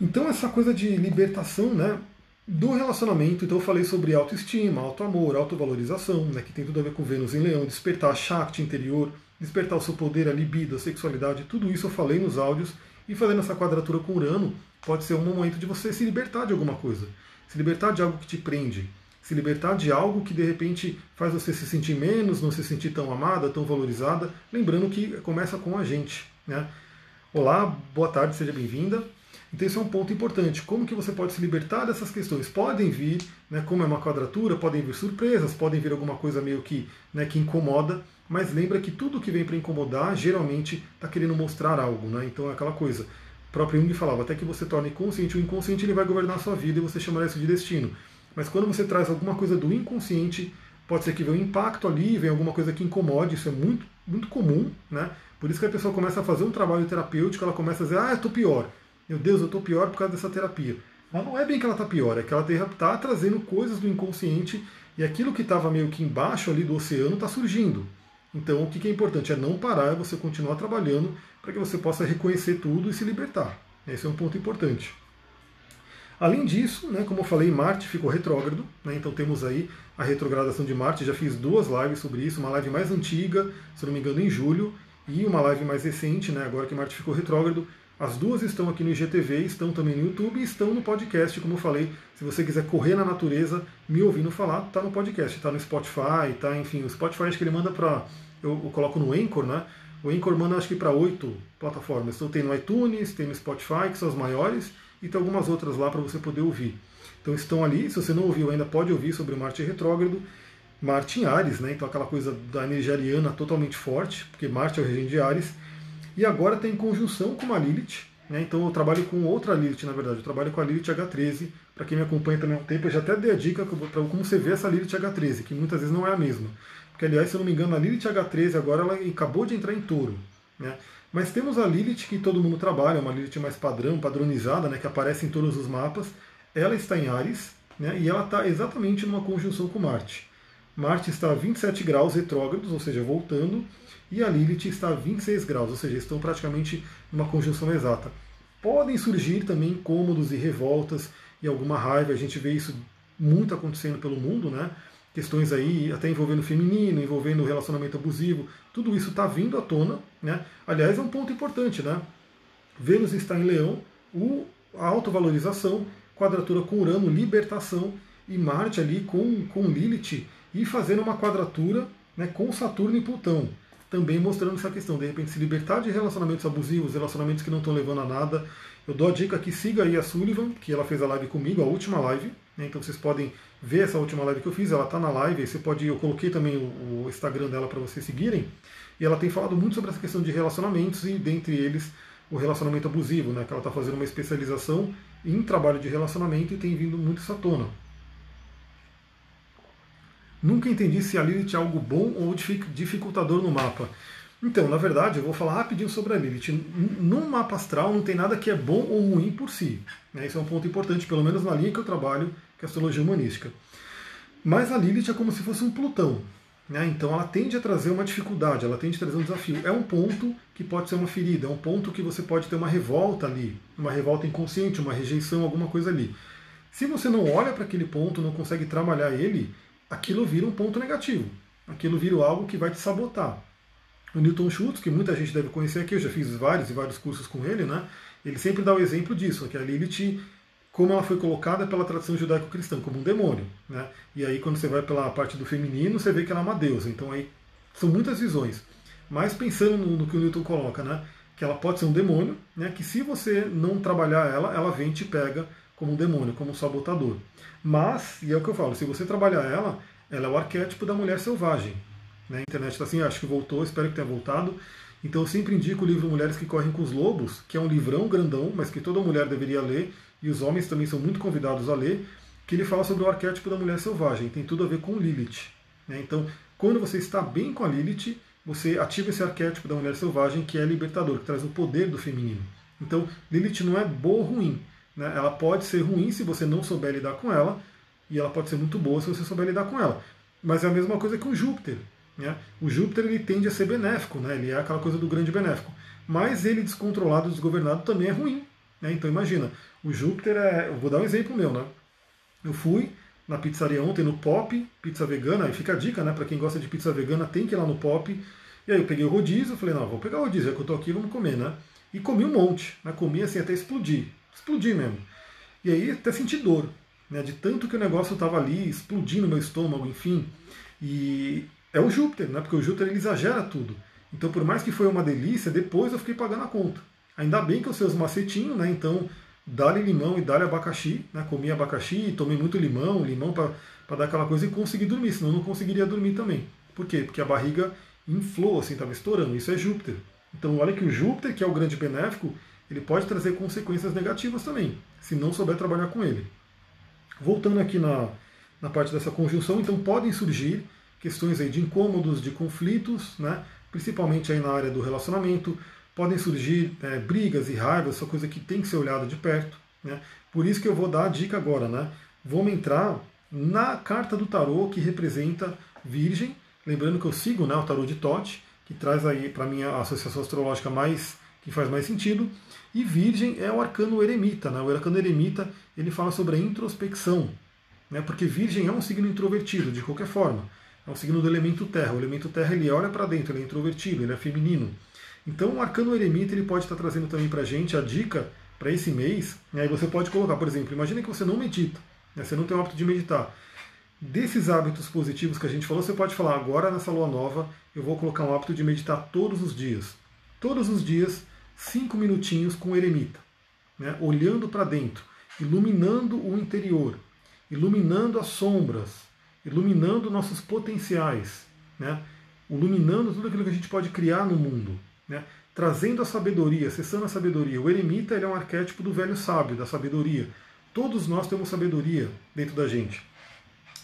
Então essa coisa de libertação, né? Do relacionamento, então eu falei sobre autoestima, auto-amor, autovalorização, né, que tem tudo a ver com Vênus em Leão, despertar a Shakti interior, despertar o seu poder, a libido, a sexualidade, tudo isso eu falei nos áudios. E fazendo essa quadratura com Urano, pode ser um momento de você se libertar de alguma coisa. Se libertar de algo que te prende. Se libertar de algo que de repente faz você se sentir menos, não se sentir tão amada, tão valorizada. Lembrando que começa com a gente. Né? Olá, boa tarde, seja bem-vinda. Então esse é um ponto importante. Como que você pode se libertar dessas questões? Podem vir, né, como é uma quadratura, podem vir surpresas, podem vir alguma coisa meio que, né, que incomoda, mas lembra que tudo que vem para incomodar geralmente está querendo mostrar algo, né? Então é aquela coisa. O próprio Jung falava, até que você torne consciente, o inconsciente ele vai governar a sua vida e você chamará isso de destino. Mas quando você traz alguma coisa do inconsciente, pode ser que venha um impacto ali, venha alguma coisa que incomode, isso é muito, muito comum, né? Por isso que a pessoa começa a fazer um trabalho terapêutico, ela começa a dizer, ah, eu estou pior. Meu Deus, eu estou pior por causa dessa terapia. Mas não é bem que ela está pior, é que ela está trazendo coisas do inconsciente e aquilo que estava meio que embaixo ali do oceano está surgindo. Então, o que é importante é não parar, é você continuar trabalhando para que você possa reconhecer tudo e se libertar. Esse é um ponto importante. Além disso, né, como eu falei, Marte ficou retrógrado, né, então temos aí a retrogradação de Marte. Já fiz duas lives sobre isso, uma live mais antiga, se não me engano, em julho, e uma live mais recente, né, agora que Marte ficou retrógrado. As duas estão aqui no IGTV, estão também no YouTube e estão no podcast, como eu falei. Se você quiser correr na natureza, me ouvindo falar, está no podcast, está no Spotify, tá, enfim, o Spotify acho que ele manda para. Eu, eu, coloco no Anchor, né? O Anchor manda acho que para oito plataformas. Então tem no iTunes, tem no Spotify, que são as maiores, e tem algumas outras lá para você poder ouvir. Então estão ali, se você não ouviu ainda, pode ouvir sobre o Marte retrógrado. Marte em Ares, né? Então aquela coisa da energia ariana totalmente forte, porque Marte é o regente de Ares e agora tem conjunção com uma Lilith. Né? Então eu trabalho com outra Lilith, na verdade. Eu trabalho com a Lilith H13. Para quem me acompanha também há um tempo, eu já até dei a dica para como você vê essa Lilith H13, que muitas vezes não é a mesma. Porque, aliás, se eu não me engano, a Lilith H13 agora ela acabou de entrar em touro. Né? Mas temos a Lilith que todo mundo trabalha, uma Lilith mais padrão, padronizada, né, que aparece em todos os mapas. Ela está em Ares né, e ela está exatamente numa conjunção com Marte. Marte está a 27 graus retrógrados, ou seja, voltando, e a Lilith está a 26 graus, ou seja, estão praticamente numa conjunção exata. Podem surgir também incômodos e revoltas e alguma raiva, a gente vê isso muito acontecendo pelo mundo, né? Questões aí até envolvendo feminino, envolvendo relacionamento abusivo, tudo isso está vindo à tona, né? Aliás, é um ponto importante, né? Vênus está em Leão, o, a autovalorização, quadratura com Urano, libertação, e Marte ali com, com Lilith e fazendo uma quadratura né, com Saturno e Plutão também mostrando essa questão, de repente se libertar de relacionamentos abusivos, relacionamentos que não estão levando a nada. Eu dou a dica que siga aí a Sullivan, que ela fez a live comigo, a última live, né? então vocês podem ver essa última live que eu fiz, ela está na live, você pode, eu coloquei também o, o Instagram dela para vocês seguirem, e ela tem falado muito sobre essa questão de relacionamentos e dentre eles o relacionamento abusivo, né? que ela está fazendo uma especialização em trabalho de relacionamento e tem vindo muito essa tona. Nunca entendi se a Lilith é algo bom ou dificultador no mapa. Então, na verdade, eu vou falar rapidinho sobre a Lilith. No mapa astral não tem nada que é bom ou ruim por si. Né? Isso é um ponto importante, pelo menos na linha que eu trabalho, que é a astrologia humanística. Mas a Lilith é como se fosse um Plutão. Né? Então ela tende a trazer uma dificuldade, ela tende a trazer um desafio. É um ponto que pode ser uma ferida, é um ponto que você pode ter uma revolta ali, uma revolta inconsciente, uma rejeição, alguma coisa ali. Se você não olha para aquele ponto, não consegue trabalhar ele, aquilo vira um ponto negativo. Aquilo vira algo que vai te sabotar. O Newton Schultz, que muita gente deve conhecer aqui, eu já fiz vários e vários cursos com ele, né? Ele sempre dá o exemplo disso, que a Lilith como ela foi colocada pela tradição judaico-cristã, como um demônio. Né? E aí, quando você vai pela parte do feminino, você vê que ela é uma deusa. Então, aí são muitas visões. Mas pensando no, no que o Newton coloca, né? que ela pode ser um demônio, né? que se você não trabalhar ela, ela vem e te pega como um demônio, como um sabotador. Mas, e é o que eu falo, se você trabalhar ela, ela é o arquétipo da mulher selvagem. Né? A internet está assim, acho que voltou, espero que tenha voltado. Então eu sempre indico o livro Mulheres que Correm com os Lobos, que é um livrão grandão, mas que toda mulher deveria ler, e os homens também são muito convidados a ler, que ele fala sobre o arquétipo da mulher selvagem, tem tudo a ver com Lilith. Né? Então, quando você está bem com a Lilith, você ativa esse arquétipo da mulher selvagem, que é libertador, que traz o poder do feminino. Então, Lilith não é boa ou ruim. Né? Ela pode ser ruim se você não souber lidar com ela, e ela pode ser muito boa se você souber lidar com ela. Mas é a mesma coisa que o Júpiter. Né? O Júpiter ele tende a ser benéfico, né? ele é aquela coisa do grande benéfico. Mas ele descontrolado, desgovernado também é ruim. Né? Então imagina, o Júpiter é. Eu vou dar um exemplo meu, né? Eu fui na pizzaria ontem no Pop, pizza vegana, e fica a dica, né? Para quem gosta de pizza vegana, tem que ir lá no Pop. E aí eu peguei o rodízio, falei, não, vou pegar o rodízio, já que eu tô aqui, vamos comer, né? E comi um monte, né? Comi assim até explodir. Explodir mesmo. E aí até senti dor, né? De tanto que o negócio estava ali, explodindo meu estômago, enfim. E é o Júpiter, né? Porque o Júpiter ele exagera tudo. Então, por mais que foi uma delícia, depois eu fiquei pagando a conta. Ainda bem que eu sei os macetinhos, né? Então, dá-lhe limão e dá-lhe abacaxi, né? Comi abacaxi, tomei muito limão, limão para dar aquela coisa e consegui dormir, senão eu não conseguiria dormir também. Por quê? Porque a barriga inflou, assim, estava estourando. Isso é Júpiter. Então, olha que o Júpiter, que é o grande benéfico, ele pode trazer consequências negativas também, se não souber trabalhar com ele. Voltando aqui na, na parte dessa conjunção, então podem surgir questões aí de incômodos, de conflitos, né? principalmente aí na área do relacionamento, podem surgir é, brigas e raivas, essa coisa que tem que ser olhada de perto. Né? Por isso que eu vou dar a dica agora, né? Vamos entrar na carta do tarô que representa Virgem, lembrando que eu sigo né, o tarô de Tote, que traz aí para mim a associação astrológica mais que faz mais sentido. E Virgem é o arcano eremita, né? O arcano eremita ele fala sobre a introspecção, né? Porque Virgem é um signo introvertido de qualquer forma. É um signo do elemento terra. O elemento terra ele olha para dentro, ele é introvertido, ele é feminino. Então o arcano eremita ele pode estar trazendo também para a gente a dica para esse mês. Né? Você pode colocar, por exemplo, imagine que você não medita, né? você não tem o hábito de meditar. Desses hábitos positivos que a gente falou, você pode falar agora nessa lua nova, eu vou colocar um hábito de meditar todos os dias. Todos os dias, cinco minutinhos com o eremita, né? olhando para dentro, iluminando o interior, iluminando as sombras, iluminando nossos potenciais, né? iluminando tudo aquilo que a gente pode criar no mundo né? trazendo a sabedoria, acessando a sabedoria. O eremita é um arquétipo do velho sábio, da sabedoria. Todos nós temos sabedoria dentro da gente.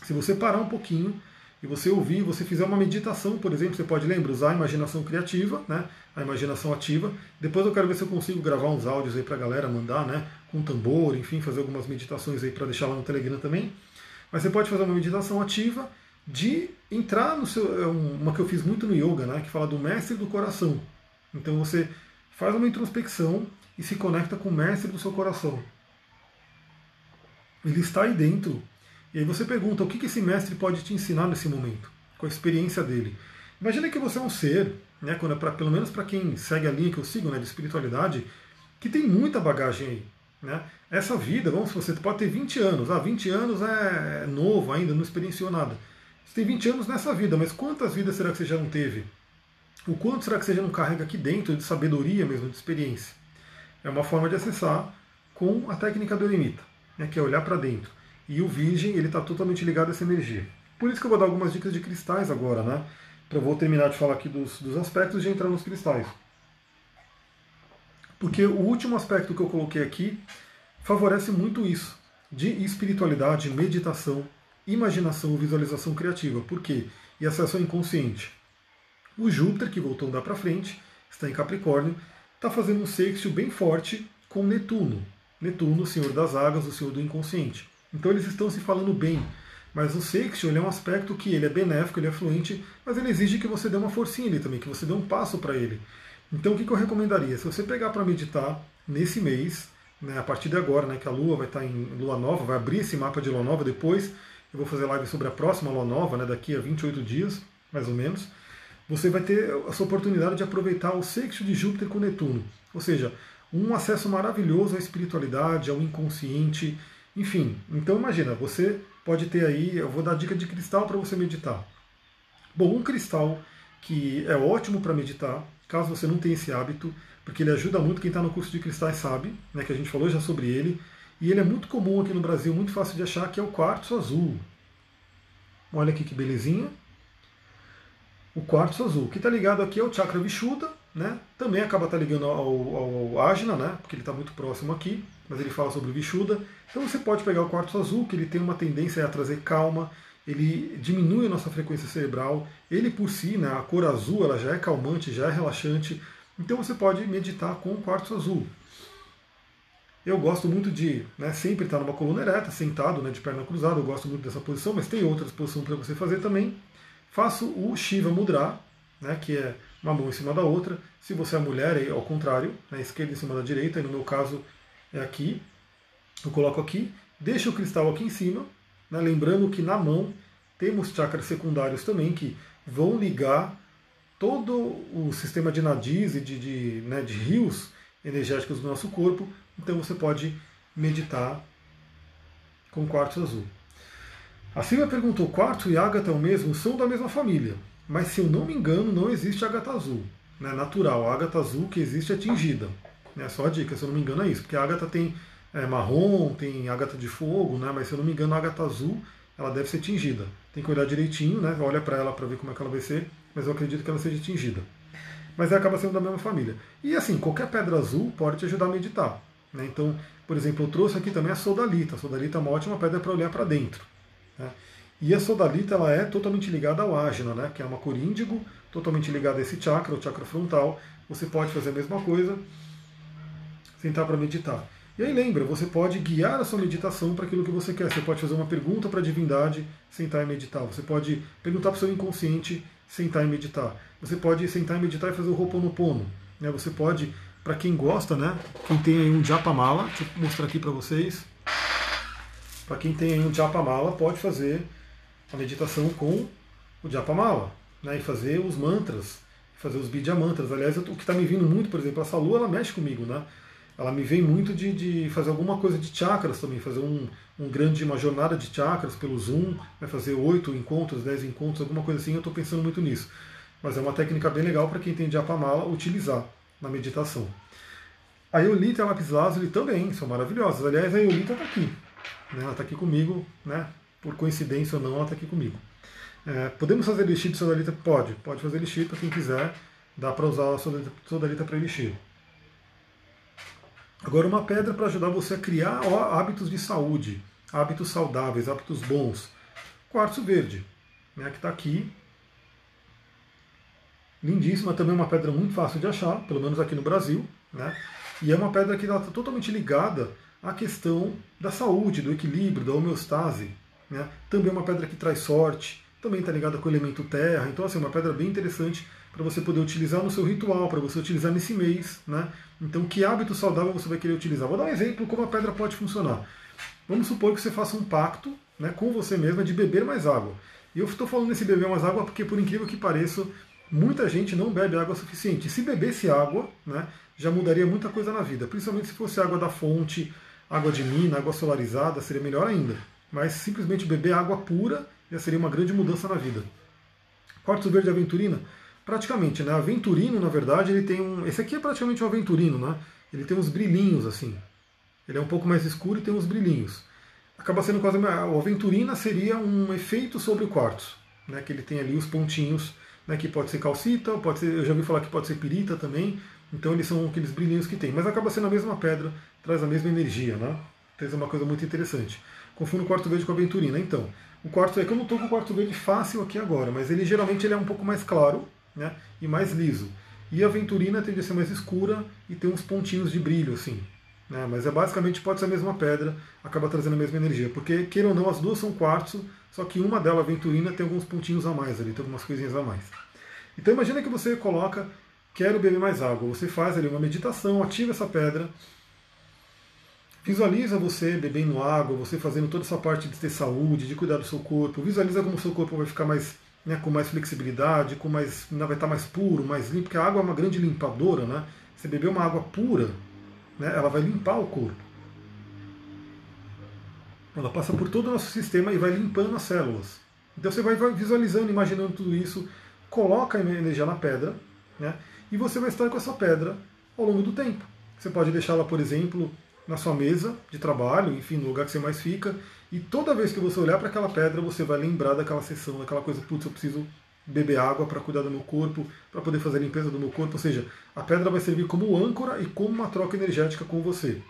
Se você parar um pouquinho e você ouvir, você fizer uma meditação, por exemplo, você pode lembrar, usar a imaginação criativa, né? a imaginação ativa. Depois eu quero ver se eu consigo gravar uns áudios aí para a galera mandar, né? com tambor, enfim, fazer algumas meditações aí para deixar lá no Telegram também. Mas você pode fazer uma meditação ativa de entrar no seu. É uma que eu fiz muito no yoga, né? que fala do mestre do coração. Então você faz uma introspecção e se conecta com o mestre do seu coração. Ele está aí dentro. E aí você pergunta o que esse mestre pode te ensinar nesse momento, com a experiência dele. Imagina que você é um ser, né, quando é pra, pelo menos para quem segue a linha que eu sigo né, de espiritualidade, que tem muita bagagem aí. Né? Essa vida, vamos você pode ter 20 anos. Ah, 20 anos é novo ainda, não experienciou nada. Você tem 20 anos nessa vida, mas quantas vidas será que você já não teve? O quanto será que você já não carrega aqui dentro de sabedoria mesmo, de experiência? É uma forma de acessar com a técnica do eremita, né, que é olhar para dentro. E o virgem, ele está totalmente ligado a essa energia. Por isso que eu vou dar algumas dicas de cristais agora, né? Para eu vou terminar de falar aqui dos, dos aspectos e entrar nos cristais. Porque o último aspecto que eu coloquei aqui favorece muito isso, de espiritualidade, meditação, imaginação, visualização criativa. Por quê? E acesso ao inconsciente. O Júpiter, que voltou a andar para frente, está em Capricórnio, está fazendo um sextil bem forte com Netuno. Netuno, o senhor das águas, o senhor do inconsciente. Então eles estão se falando bem. Mas o sextil é um aspecto que ele é benéfico, ele é fluente, mas ele exige que você dê uma forcinha ali também, que você dê um passo para ele. Então o que, que eu recomendaria? Se você pegar para meditar nesse mês, né, a partir de agora, né, que a Lua vai estar tá em Lua Nova, vai abrir esse mapa de Lua Nova depois, eu vou fazer live sobre a próxima Lua Nova, né, daqui a 28 dias, mais ou menos você vai ter essa oportunidade de aproveitar o sexto de Júpiter com Netuno. Ou seja, um acesso maravilhoso à espiritualidade, ao inconsciente, enfim. Então imagina, você pode ter aí, eu vou dar dica de cristal para você meditar. Bom, um cristal que é ótimo para meditar, caso você não tenha esse hábito, porque ele ajuda muito, quem está no curso de cristais sabe, né, que a gente falou já sobre ele, e ele é muito comum aqui no Brasil, muito fácil de achar, que é o quartzo azul. Olha aqui que belezinha. O quartzo azul, que está ligado aqui ao chakra Vishuddha, né? Também acaba tá ligando ao, ao, ao Ajna, né? Porque ele está muito próximo aqui, mas ele fala sobre o. Então você pode pegar o quartzo azul, que ele tem uma tendência a trazer calma, ele diminui a nossa frequência cerebral. Ele por si, né, a cor azul, ela já é calmante, já é relaxante. Então você pode meditar com o quartzo azul. Eu gosto muito de né, sempre estar numa coluna ereta, sentado, né, de perna cruzada. Eu gosto muito dessa posição, mas tem outras posições para você fazer também. Faço o Shiva Mudra, né, que é uma mão em cima da outra. Se você é mulher, é ao contrário, né, esquerda em cima da direita. E no meu caso é aqui. Eu coloco aqui, deixo o cristal aqui em cima, né, lembrando que na mão temos chakras secundários também que vão ligar todo o sistema de nadis e de, de, né, de rios energéticos do nosso corpo. Então você pode meditar com quartzo azul. A Silvia perguntou: quartzo e ágata o mesmo? São da mesma família. Mas se eu não me engano, não existe ágata azul. Né, natural, a ágata azul que existe é tingida. Né, só a dica, se eu não me engano é isso. Porque a ágata tem é, marrom, tem ágata de fogo, né, mas se eu não me engano a ágata azul ela deve ser tingida. Tem que olhar direitinho, né, olha para ela para ver como é que ela vai ser, mas eu acredito que ela seja tingida mas ela acaba sendo da mesma família. E assim, qualquer pedra azul pode te ajudar a meditar. Né? Então, por exemplo, eu trouxe aqui também a sodalita. A sodalita é uma ótima pedra para olhar para dentro. Né? E a sodalita ela é totalmente ligada ao ágina, né? que é uma cor índigo, totalmente ligada a esse chakra, o chakra frontal. Você pode fazer a mesma coisa, sentar para meditar. E aí lembra, você pode guiar a sua meditação para aquilo que você quer. Você pode fazer uma pergunta para a divindade, sentar e meditar. Você pode perguntar para o seu inconsciente, sentar e meditar. Você pode sentar e meditar e fazer o Ho'oponopono. Né? Você pode, para quem gosta, né? quem tem aí um Japamala, deixa eu mostrar aqui para vocês. Para quem tem aí um Japamala, pode fazer a meditação com o Japamala. Né? E fazer os mantras, fazer os Bidya mantras. Aliás, o que está me vindo muito, por exemplo, essa lua, ela mexe comigo, né? Ela me vem muito de, de fazer alguma coisa de chakras também, fazer um, um grande, uma jornada de chakras pelo Zoom, vai fazer oito encontros, dez encontros, alguma coisa assim, eu estou pensando muito nisso. Mas é uma técnica bem legal para quem tem Japamala utilizar na meditação. A Yolita e a Lapis Lazuli também são maravilhosas. Aliás, a Yolita está aqui. Né? Ela está aqui comigo, né? por coincidência ou não, ela está aqui comigo. É, podemos fazer elixir de sodalita? Pode, pode fazer elixir para quem quiser. Dá para usar a sodalita para elixir. Agora, uma pedra para ajudar você a criar hábitos de saúde, hábitos saudáveis, hábitos bons. Quartzo verde, né, que está aqui. Lindíssima, também uma pedra muito fácil de achar, pelo menos aqui no Brasil. Né? E é uma pedra que está totalmente ligada à questão da saúde, do equilíbrio, da homeostase. Né? Também é uma pedra que traz sorte, também está ligada com o elemento terra. Então, assim, é uma pedra bem interessante para você poder utilizar no seu ritual, para você utilizar nesse mês. Né? Então, que hábito saudável você vai querer utilizar? Vou dar um exemplo como a pedra pode funcionar. Vamos supor que você faça um pacto né, com você mesma de beber mais água. E eu estou falando desse beber mais água porque, por incrível que pareça, muita gente não bebe água suficiente. Se bebesse água, né, já mudaria muita coisa na vida. Principalmente se fosse água da fonte, água de mina, água solarizada, seria melhor ainda. Mas simplesmente beber água pura já seria uma grande mudança na vida. Quartzo verde aventurina praticamente, né? Aventurino, na verdade, ele tem um. Esse aqui é praticamente um aventurino, né? Ele tem uns brilhinhos assim. Ele é um pouco mais escuro e tem uns brilhinhos. Acaba sendo quase. O aventurina seria um efeito sobre o quartzo, né? Que ele tem ali os pontinhos, né? Que pode ser calcita, pode ser. Eu já ouvi falar que pode ser pirita também. Então eles são aqueles brilhinhos que tem. Mas acaba sendo a mesma pedra, traz a mesma energia, né? Traz uma coisa muito interessante. Confundo o quarto verde com a aventurina. Então, o quarto é que eu não estou com o quarto verde fácil aqui agora, mas ele geralmente ele é um pouco mais claro, né, e mais liso. E a Venturina tende a ser mais escura e tem uns pontinhos de brilho, assim. Né, mas é basicamente pode ser a mesma pedra, acaba trazendo a mesma energia. Porque, queira ou não, as duas são quartzo, só que uma delas, a Venturina, tem alguns pontinhos a mais ali, tem algumas coisinhas a mais. Então imagina que você coloca, quero beber mais água. Você faz ali uma meditação, ativa essa pedra, Visualiza você bebendo água, você fazendo toda essa parte de ter saúde, de cuidar do seu corpo. Visualiza como o seu corpo vai ficar mais né, com mais flexibilidade, com mais, vai estar mais puro, mais limpo, porque a água é uma grande limpadora, né? Você beber uma água pura, né, ela vai limpar o corpo. Ela passa por todo o nosso sistema e vai limpando as células. Então você vai visualizando, imaginando tudo isso, coloca a energia na pedra, né, e você vai estar com essa pedra ao longo do tempo. Você pode deixá-la, por exemplo, na sua mesa de trabalho, enfim, no lugar que você mais fica, e toda vez que você olhar para aquela pedra, você vai lembrar daquela sessão, daquela coisa, putz, eu preciso beber água para cuidar do meu corpo, para poder fazer a limpeza do meu corpo, ou seja, a pedra vai servir como âncora e como uma troca energética com você.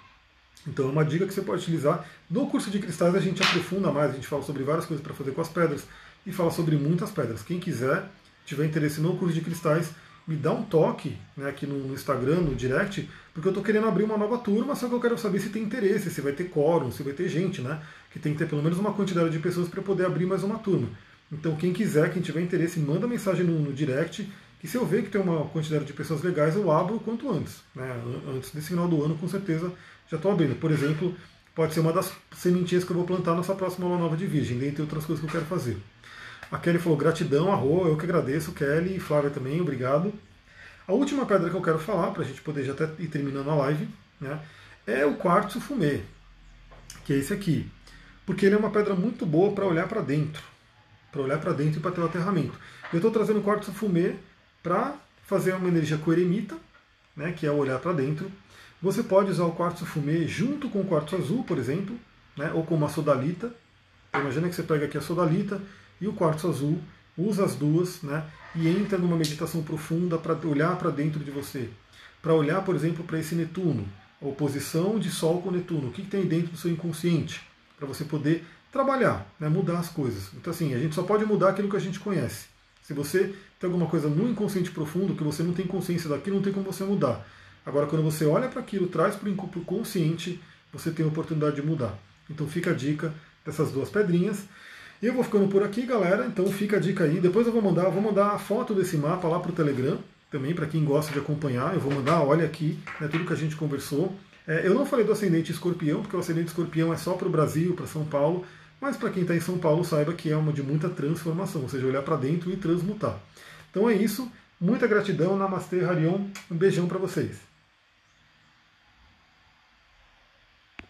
Então é uma dica que você pode utilizar. No curso de cristais a gente aprofunda mais, a gente fala sobre várias coisas para fazer com as pedras e fala sobre muitas pedras. Quem quiser, tiver interesse no curso de cristais, me dá um toque né, aqui no, Instagram, no direct, porque eu estou querendo abrir uma nova turma, só que eu quero saber se tem interesse, se vai ter quórum, se vai ter gente, né? Que tem que ter pelo menos uma quantidade de pessoas para poder abrir mais uma turma. Então quem quiser, quem tiver interesse, manda mensagem no, no direct, que se eu ver que tem uma quantidade de pessoas legais, eu abro o quanto antes. Né? Antes desse final do ano, com certeza, já estou abrindo. Por exemplo, pode ser uma das sementinhas que eu vou plantar nessa próxima aula nova de Virgem, dentre outras coisas que eu quero fazer. A Kelly falou gratidão, arro, eu que agradeço, Kelly e Flávia também, obrigado. A última pedra que eu quero falar, para a gente poder já até ir terminando a live, né, é o quartzo fumê, que é esse aqui. Porque ele é uma pedra muito boa para olhar para dentro, para olhar para dentro e para ter o aterramento. Eu estou trazendo o quartzo fumê para fazer uma energia coeremita, né, que é olhar para dentro. Você pode usar o quartzo fumê junto com o quartzo azul, por exemplo, né, ou com uma sodalita. Então, imagina que você pega aqui a sodalita e o quartzo azul, usa as duas né, e entra numa meditação profunda para olhar para dentro de você. Para olhar, por exemplo, para esse Netuno, a oposição de Sol com Netuno. O que, que tem dentro do seu inconsciente? Para você poder trabalhar, né, mudar as coisas. Então, assim, a gente só pode mudar aquilo que a gente conhece. Se você tem alguma coisa no inconsciente profundo que você não tem consciência daquilo, não tem como você mudar. Agora, quando você olha para aquilo, traz para o consciente, você tem a oportunidade de mudar. Então, fica a dica dessas duas pedrinhas. E eu vou ficando por aqui, galera. Então fica a dica aí. Depois eu vou mandar, vou mandar a foto desse mapa lá para o Telegram, também para quem gosta de acompanhar. Eu vou mandar, olha aqui, né, tudo que a gente conversou. É, eu não falei do ascendente escorpião, porque o ascendente escorpião é só para o Brasil, para São Paulo. Mas para quem está em São Paulo, saiba que é uma de muita transformação, ou seja, olhar para dentro e transmutar. Então é isso. Muita gratidão. Namastê, Harion. Um beijão para vocês.